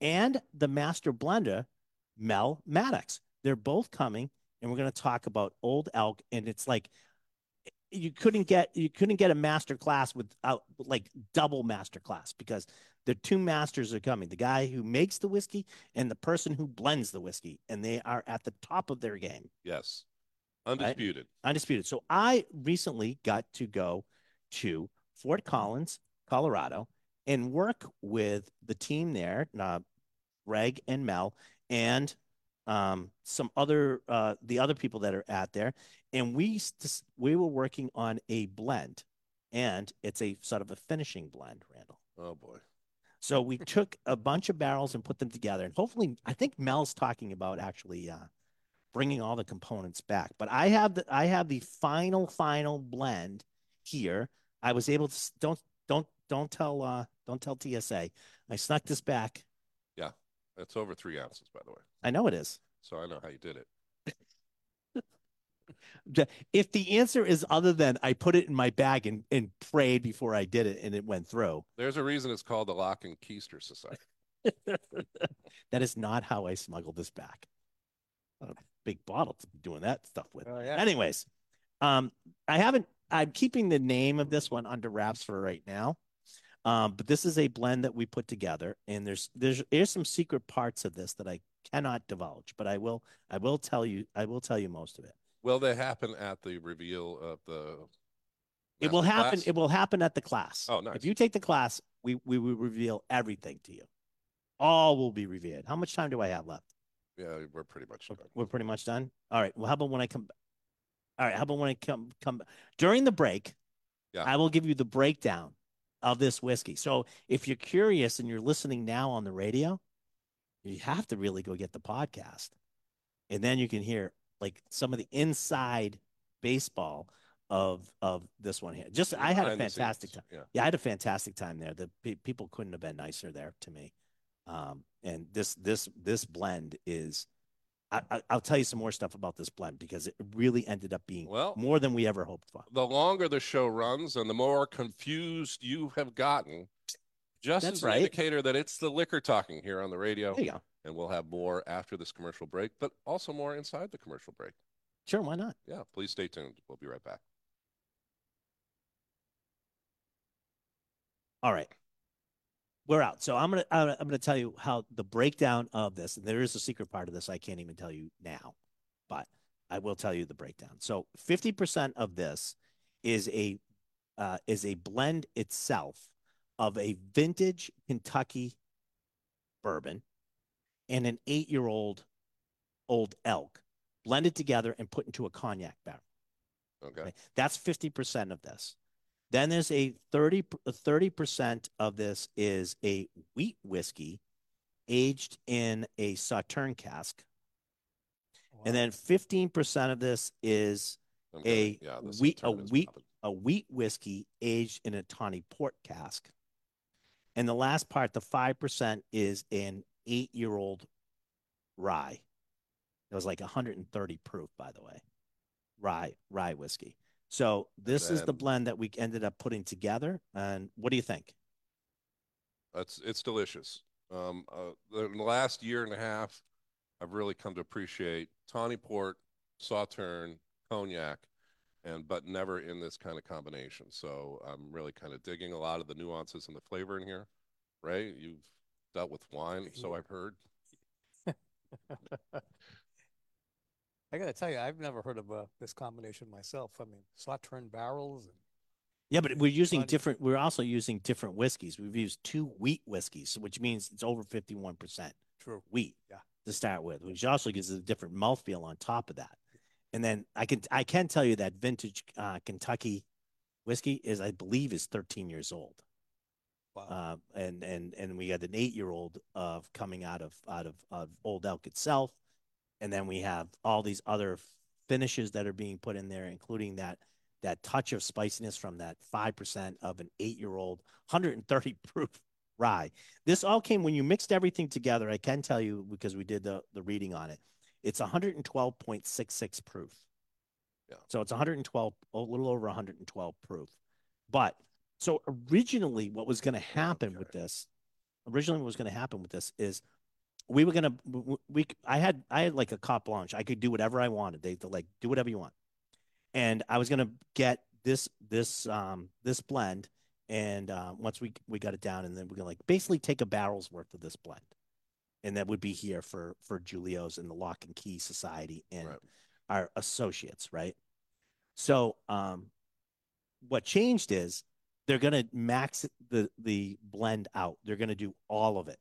and the master blender, Mel Maddox. They're both coming, and we're going to talk about Old Elk. And it's like you couldn't get you couldn't get a master class without like double master class because the two masters are coming the guy who makes the whiskey and the person who blends the whiskey and they are at the top of their game Yes. Undisputed. undisputed. So I recently got to go to Fort Collins, Colorado, and work with the team there, uh, Greg and Mel, and um, some other uh, the other people that are at there, and we we were working on a blend, and it's a sort of a finishing blend, Randall. Oh boy. So we took a bunch of barrels and put them together, and hopefully, I think Mel's talking about actually uh, bringing all the components back. But I have the I have the final final blend here. I was able to don't don't don't tell uh don't tell TSA. I snuck this back. Yeah, it's over three ounces, by the way. I know it is. So I know how you did it. The- If the answer is other than I put it in my bag and, and prayed before I did it and it went through, There's a reason it's called the Lock and Keister Society. that is not how I smuggled this back. Not a big bottle to be doing that stuff with. Oh, yeah. Anyways, um, I haven't. I'm keeping the name of this one under wraps for right now. Um, but this is a blend that we put together, and there's there's there's some secret parts of this that I cannot divulge, but I will I will tell you I will tell you most of it. Will they happen at the reveal of the? It will happen. class? It will happen at the class. Oh, nice. If you take the class, we we will reveal everything to you. All will be revealed. How much time do I have left? Yeah, we're pretty much We're- done. We're pretty much done. All right. Well, how about when I come? All right. How about when I come come during the break? Yeah. I will give you the breakdown of this whiskey. So if you're curious and you're listening now on the radio, you have to really go get the podcast, and then you can hear like some of the inside baseball of of this one here. Just I had a fantastic time. Yeah. Yeah, I had a fantastic time there. The pe- people couldn't have been nicer there to me. Um, and this this this blend is, I, I, I'll tell you some more stuff about this blend because it really ended up being Well- more than we ever hoped for. The longer the show runs and the more confused you have gotten, just That's as an right. indicator that it's the liquor talking here on the radio. There you go. And we'll have more after this commercial break, but also more inside the commercial break. Sure, why not? Yeah, please stay tuned. We'll be right back. All right. We're out. So I'm gonna I'm I'm gonna tell you how the breakdown of this. And there is a secret part of this I can't even tell you now, but I will tell you the breakdown. So 50% of this is a uh, is a blend itself of a vintage Kentucky bourbon and an eight year old old elk blended together and put into a cognac barrel. Okay. Okay. That's 50% of this. Then there's a 30 percent of this is a wheat whiskey aged in a sauterne cask. And then 15% of this is A yeah, the wheat- a wheat- popping. a wheat whiskey aged in a tawny port cask. And the last part, the 5% is an 8-year-old rye. It was like 130 proof by the way. Rye rye whiskey. So this is the blend that we ended up putting together and what do you think? It's it's delicious. Um, uh, the, in the last year and a half, I've really come to appreciate tawny port, sauterne, cognac, and but never in this kind of combination. So I'm really kind of digging a lot of the nuances and the flavor in here. Ray, you've dealt with wine, so I've heard. I gotta tell you, I've never heard of uh, this combination myself. I mean, sauterne barrels and Yeah, but we're using Tawny- different we're also using different whiskeys. We've used two wheat whiskeys, which means it's over 51%. true. wheat Yeah. to start with, which also gives it a different mouthfeel on top of that. And then I can I can tell you that vintage uh, Kentucky whiskey is I believe is 13 years old. Wow. Uh, and and and we had an eight year old of coming out of out of of Old Elk itself, and then we have all these other finishes that are being put in there, including that that touch of spiciness from that 5% of an eight year old 130 proof rye. This all came when you mixed everything together. I can tell you because we did the, the reading on it. It's 112.66 proof. Yeah. So it's 112, a little over 112 proof. But so originally, what was going to happen Okay. with this, originally, what was going to happen with this is we were gonna we, we I had I had like a carte blanche. I could do whatever I wanted. They like do whatever you want, and I was gonna get this this um this blend, and uh, once we we got it down, and then we're gonna like basically take a barrel's worth of this blend, and that would be here for for Julio's and the Lock and Key Society and Right. our associates, right? So um, what changed is they're gonna max the the blend out. They're gonna do all of it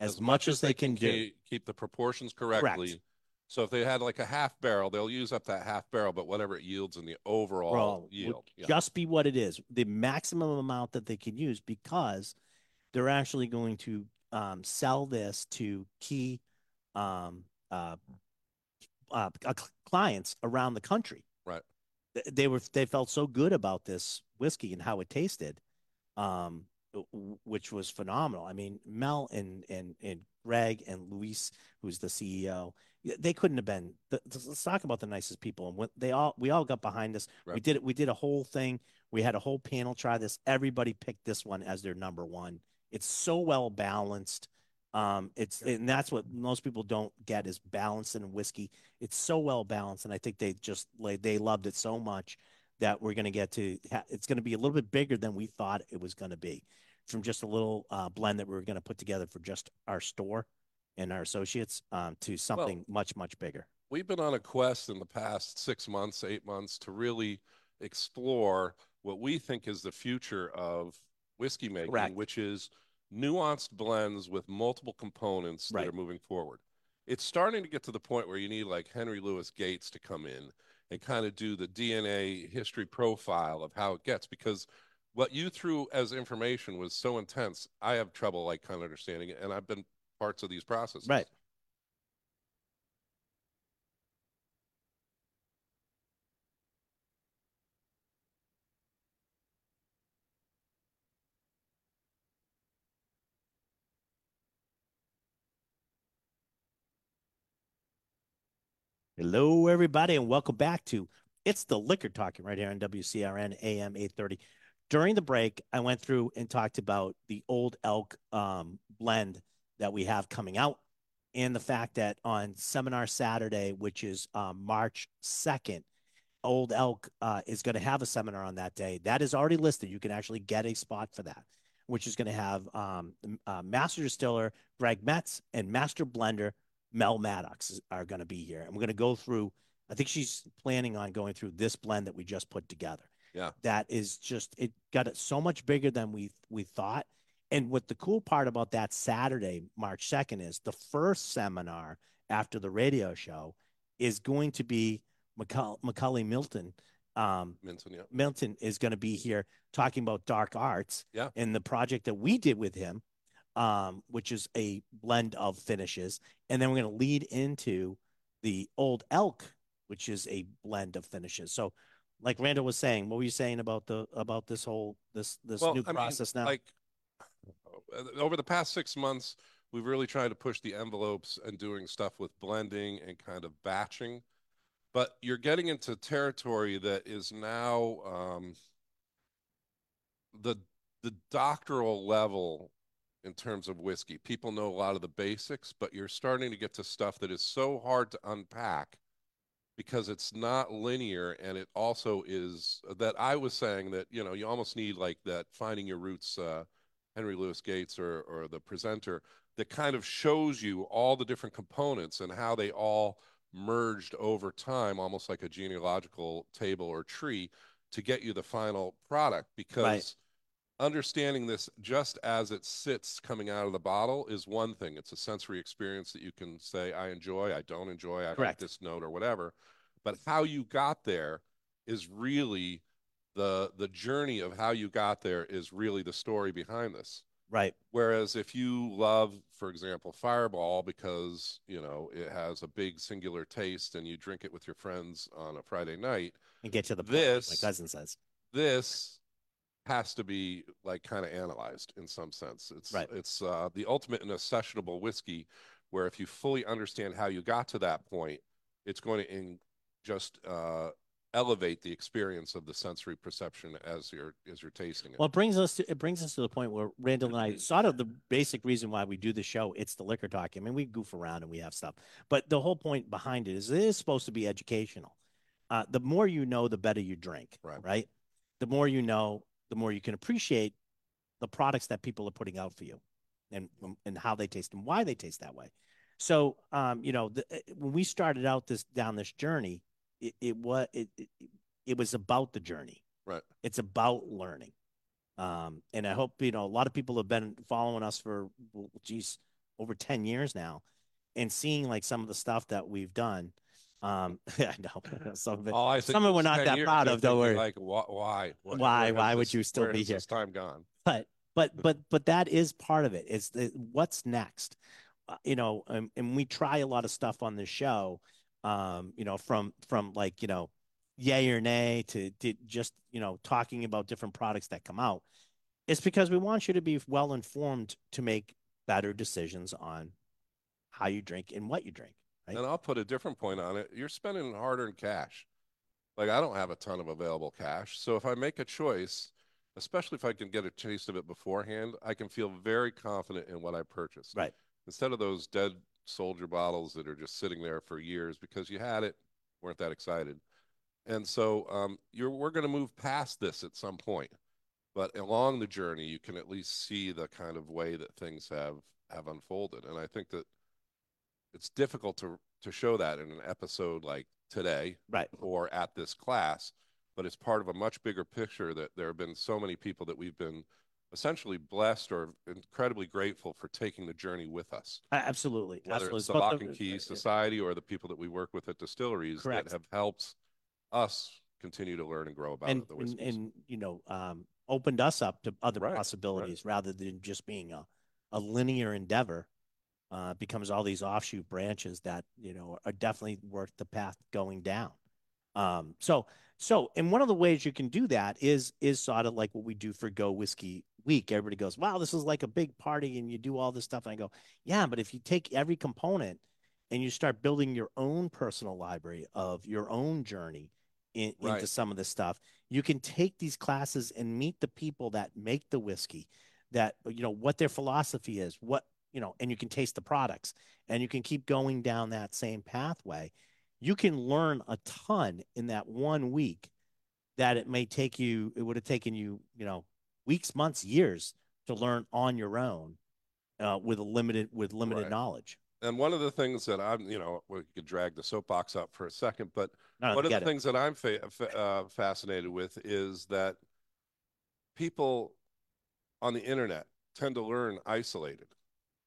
as, much, as they, can, do. keep the proportions correctly. Correct. So if they had like a half barrel, they'll use up that half barrel, but whatever it yields in the overall Bro, yield. Yeah. just be what it is, the maximum amount that they can use because they're actually going to um, sell this to key um, uh, uh, uh, clients around the country. Right. They were they felt so good about this whiskey and how it tasted, um, which was phenomenal. I mean, Mel and and and Greg and Luis, who's the CEO, they couldn't have been. Let's talk about the nicest people. And when they all we all got behind this. We did it. We did a whole thing. We had a whole panel try this. Everybody picked this one as their number one. It's so well balanced. Um, it's and that's what most people don't get is balance in whiskey. It's so well balanced, and I think they just like they loved it so much that we're going to get to. It's going to be a little bit bigger than we thought it was going to be, from just a little uh, blend that we were going to put together for just our store and our associates um, to something much much bigger. We've been on a quest in the past six months, eight months to really explore what we think is the future of whiskey making, Correct. which is nuanced blends with multiple components Right. that are moving forward. It's starting to get to the point where you need like Henry Louis Gates to come in and kind of do the DNA history profile of how it gets because what you threw as information was so intense. I have trouble like kind of understanding it, and I've been parts of these processes. Right. Hello, everybody, and welcome back to It's the Liquor Talking right here on WCRN AM 830. During the break, I went through and talked about the Old Elk um, blend that we have coming out and the fact that on Seminar Saturday, which is um, March 2nd, Old Elk uh, is going to have a seminar on that day. That is already listed. You can actually get a spot for that, which is going to have um, uh, Master Distiller Greg Metz and Master Blender Mel Maddox are going to be here. And we're going to go through, I think she's planning on going through this blend that we just put together. Yeah. That is just, it got it so much bigger than we, we thought. And what the cool part about that Saturday, March 2nd, is the first seminar after the radio show is going to be McCull- Macaulay Milton. Um, Minton, yeah. Milton is going to be here talking about dark arts Yeah. and the project that we did with him, um, which is a blend of finishes. And then we're going to lead into the old elk, which is a blend of finishes. So, like Randall was saying, what were you saying about the about this whole this this Well, new I mean, process now? Like over the past six months, we've really tried to push the envelopes and doing stuff with blending and kind of batching. But you're getting into territory that is now um, the the doctoral level in terms of whiskey. People know a lot of the basics, but you're starting to get to stuff that is so hard to unpack because it's not linear and it also is that I was saying that you know you almost need like that finding your roots uh Henry Louis Gates or or the presenter that kind of shows you all the different components and how they all merged over time almost like a genealogical table or tree to get you the final product because understanding this just as it sits coming out of the bottle is one thing. It's a sensory experience that you can say, I enjoy, I don't enjoy, I like this note or whatever. But how you got there is really the the journey of how you got there is really the story behind this. Right. Whereas if you love, for example, Fireball because, you know, it has a big singular taste and you drink it with your friends on a Friday night, And get to the point, my cousin says. this has to be like kind of analyzed in some sense. It's Right. it's uh, the ultimate in a sessionable whiskey, where if you fully understand how you got to that point, it's going to in, just uh, elevate the experience of the sensory perception as you're as you're tasting it. Well, it brings us to it brings us to the point where Randall and I sort of the basic reason why we do the show. It's the liquor talk. I mean, we goof around and we have stuff, but the whole point behind it is it is supposed to be educational. Uh, the more you know, the better you drink. Right. Right. The more you know, the more you can appreciate the products that people are putting out for you, and and how they taste and why they taste that way. So, um, you know, the, when we started out this down this journey, it, it was it, it it was about the journey. Right. It's about learning. Um, and I hope you know a lot of people have been following us for well, geez over ten years now, and seeing like some of the stuff that we've done. Um, I know some of it. Think some of we're not that years, proud of, don't worry. Like, wh- why? Wh- Why- has why would this- you still be here? This time gone. but but but but that is part of it it's the, what's next uh, you know and, and we try a lot of stuff on this show um you know from from like you know yay or nay to, to just you know talking about different products that come out it's because we want you to be well informed to make better decisions on how you drink and what you drink Right. And I'll put a different point on it. You're spending hard-earned cash. Like I don't have a ton of available cash, so if I make a choice, especially if I can get a taste of it beforehand, I can feel very confident in what I purchased. Right. Instead of those dead soldier bottles that are just sitting there for years because you had it, weren't that excited. And so um, you're we're going to move past this at some point, but along the journey, you can at least see the kind of way that things have have unfolded. And I think that it's difficult to to show that in an episode like today right or at this class, but it's part of a much bigger picture that there have been so many people that we've been essentially blessed or incredibly grateful for taking the journey with us. Absolutely Whether absolutely it's the Lock and Key Society or the people that we work with at distilleries Correct. that have helped us continue to learn and grow about and, the and and you know um opened us up to other Right, right. possibilities rather than just being a, a linear endeavor uh becomes all these offshoot branches that you know are definitely worth the path going down. Um so so and one of the ways you can do that is is sort of like what we do for go whiskey week. Everybody goes wow this is like a big party and you do all this stuff and i go yeah but if you take every component and you start building your own personal library of your own journey in, into some of this stuff you can take these classes and meet the people that make the whiskey that you know what their philosophy is what you know and you can taste the products and you can keep going down that same pathway you can learn a ton in that one week that it may take you it would have taken you you know weeks months years to learn on your own uh, with a limited with limited Right. knowledge and one of the things that I'm, you know, we could drag the soapbox up for a second, but no, one of the it. things that I'm fa- fa- uh, fascinated with is that people on the internet tend to learn isolated.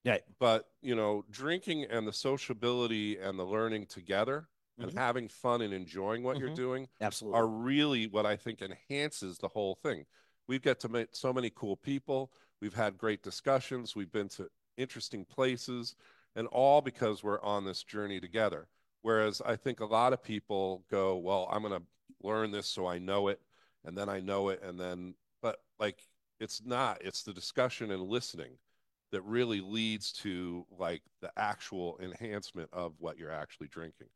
Yeah. But, you know, drinking and the sociability and the learning together and Mhm. having fun and enjoying what you're Mhm. doing absolutely are really what I think enhances the whole thing. We've got to meet so many cool people. We've had great discussions. We've been to interesting places, and all because we're on this journey together. Whereas I think a lot of people go, Well, I'm going to learn this so I know it, and then I know it, and then, but like, it's not, it's the discussion and listening that really leads to like the actual enhancement of what you're actually drinking.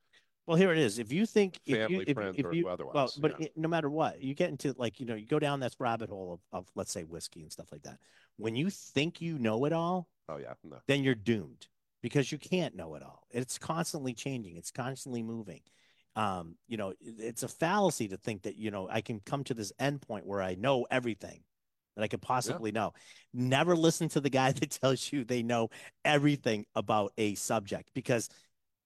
Well, here it is. If you think if Family, you, if, friends, if or you, otherwise, well, but yeah. it- no matter what, you get into like you know you go down this rabbit hole of, of let's say whiskey and stuff like that. When you think you know it all, Oh, yeah. No. then you're doomed because you can't know it all. It's constantly changing. It's constantly moving. Um, you know, it's a fallacy to think that you know I can come to this end point where I know everything that I could possibly know. Never listen to the guy that tells you they know everything about a subject because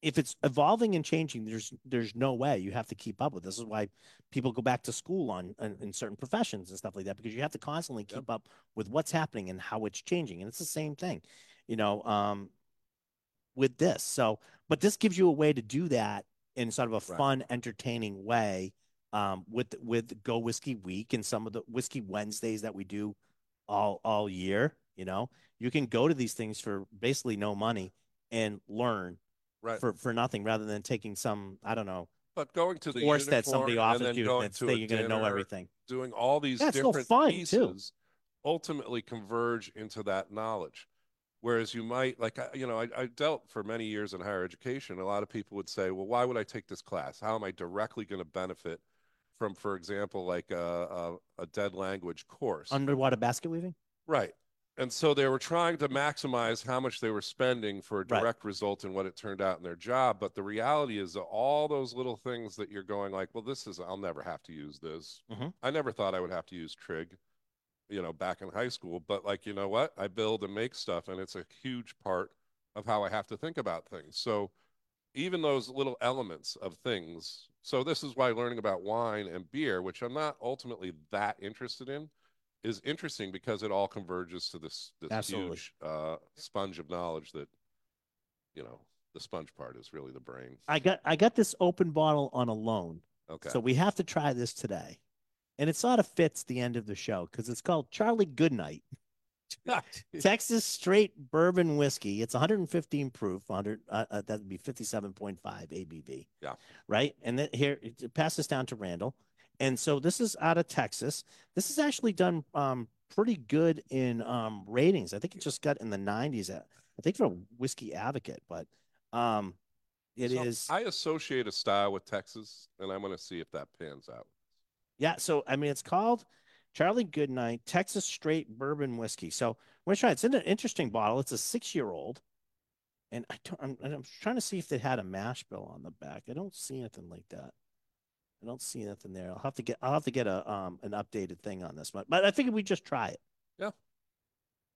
if it's evolving and changing, there's there's no way you have to keep up with. This is why people go back to school on in, in certain professions and stuff like that because you have to constantly keep Yep. up with what's happening and how it's changing. And it's the same thing, you know, um, with this. So, but this gives you a way to do that in sort of a Right. fun, entertaining way um, with with Go Whiskey Week and some of the Whiskey Wednesdays that we do all all year. You know, you can go to these things for basically no money and learn Right. for for nothing rather than taking some I don't know but going to the course that somebody offers you going that's to that a you're going to know everything. doing all these Yeah, different too. pieces ultimately converge into that knowledge. Whereas you might, like, you know, I, I dealt for many years in higher education. A lot of people would say, well, why would I take this class? How am I directly going to benefit from, for example, like a, a, a dead language course? Underwater basket weaving. Right. And so they were trying to maximize how much they were spending for a Right. direct result in what it turned out in their job. But the reality is that all those little things that you're going like, well, this is, I'll never have to use this. Mhm. I never thought I would have to use trig, you know, back in high school. But like, you know what? I build and make stuff, and it's a huge part of how I have to think about things. So even those little elements of things. So this is why learning about wine and beer, which I'm not ultimately that interested in, is interesting because it all converges to this this Absolutely. huge uh, sponge of knowledge that, you know, the sponge part is really the brain. I got I got this open bottle on a loan, Okay. so we have to try this today, and it sort of fits the end of the show because it's called Charlie Goodnight. Texas straight bourbon whiskey. It's 115 proof. 100 uh, uh, that would be 57.5 ABV. Yeah. Right. And then here it it passes down to Randall, and so this is out of Texas. This is actually done um pretty good in um ratings. I think it just got in the 90s. At, I think for a Whiskey Advocate, but um it is. So I associate a style with Texas, and I'm going to see if that pans out. Yeah, so I mean, it's called Charlie Goodnight Texas Straight Bourbon Whiskey. So we're gonna try. it. It's in an interesting bottle. It's a six-year-old, and I don't, I'm, I'm trying to see if they had a mash bill on the back. I don't see anything like that. I don't see anything there. I'll have to get. I'll have to get a um an updated thing on this one. But I figured we just try it. Yeah.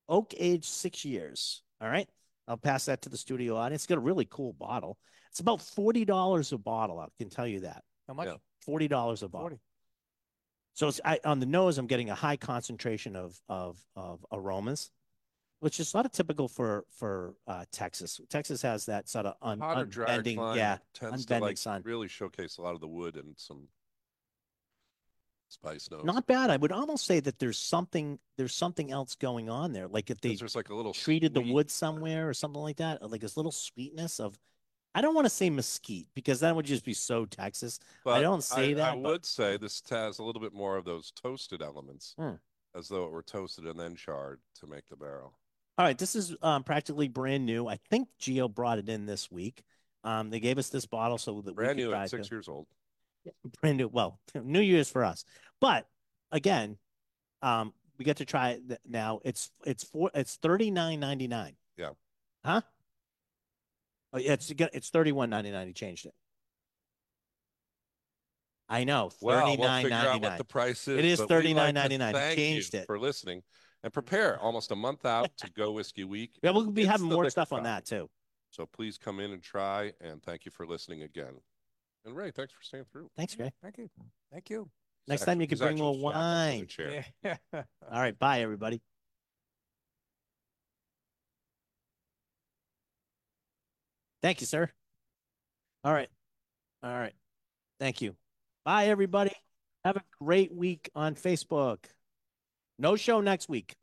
Oak age six years. All right. I'll pass that to the studio audience. It's got a really cool bottle. It's about forty dollars a bottle. I can tell you that. How much? Yeah. Forty dollars a bottle. 40. So it's I, on the nose, I'm getting a high concentration of of of aromas, which is sort of typical for for uh, Texas. Texas has that sort of un, Hotter, unbending, yeah, tends to like sun. really showcase a lot of the wood and some spice notes. Not bad. I would almost say that there's something there's something else going on there. Like if they there's like a little treated the wood somewhere or something like that, like this little sweetness of. I don't want to say mesquite because that would just be so Texas. But don't say I, that, I but- would say this has a little bit more of those toasted elements, Hmm. as though it were toasted and then charred to make the barrel. All right, this is um, practically brand new. I think Geo brought it in this week. Um, they gave us this bottle so that Brand we could new six years old. brand new. Well, New Year's for us, but again, um, we get to try it now. It's it's four. It's thirty nine ninety nine. Yeah. Huh? Oh, yeah, it's it's thirty one ninety nine. He changed it. I know. Well, Thirty we'll figure out what the price is. It is but we'd like to $39.99. Thank Changed you it. for listening and prepare almost a month out to Go Whiskey Week. Yeah, we'll be It's having more stuff on that too. So please come in and try. And thank you for listening again. And Ray, thanks for staying through. Thanks, Ray. Thank you. Thank you. Next He's time you actually- can bring he's more actually strapped into the wine. Yeah. All right, bye everybody. Thank you, sir. All right. All right. Thank you. Bye everybody. Have a great week on Facebook. No show next week.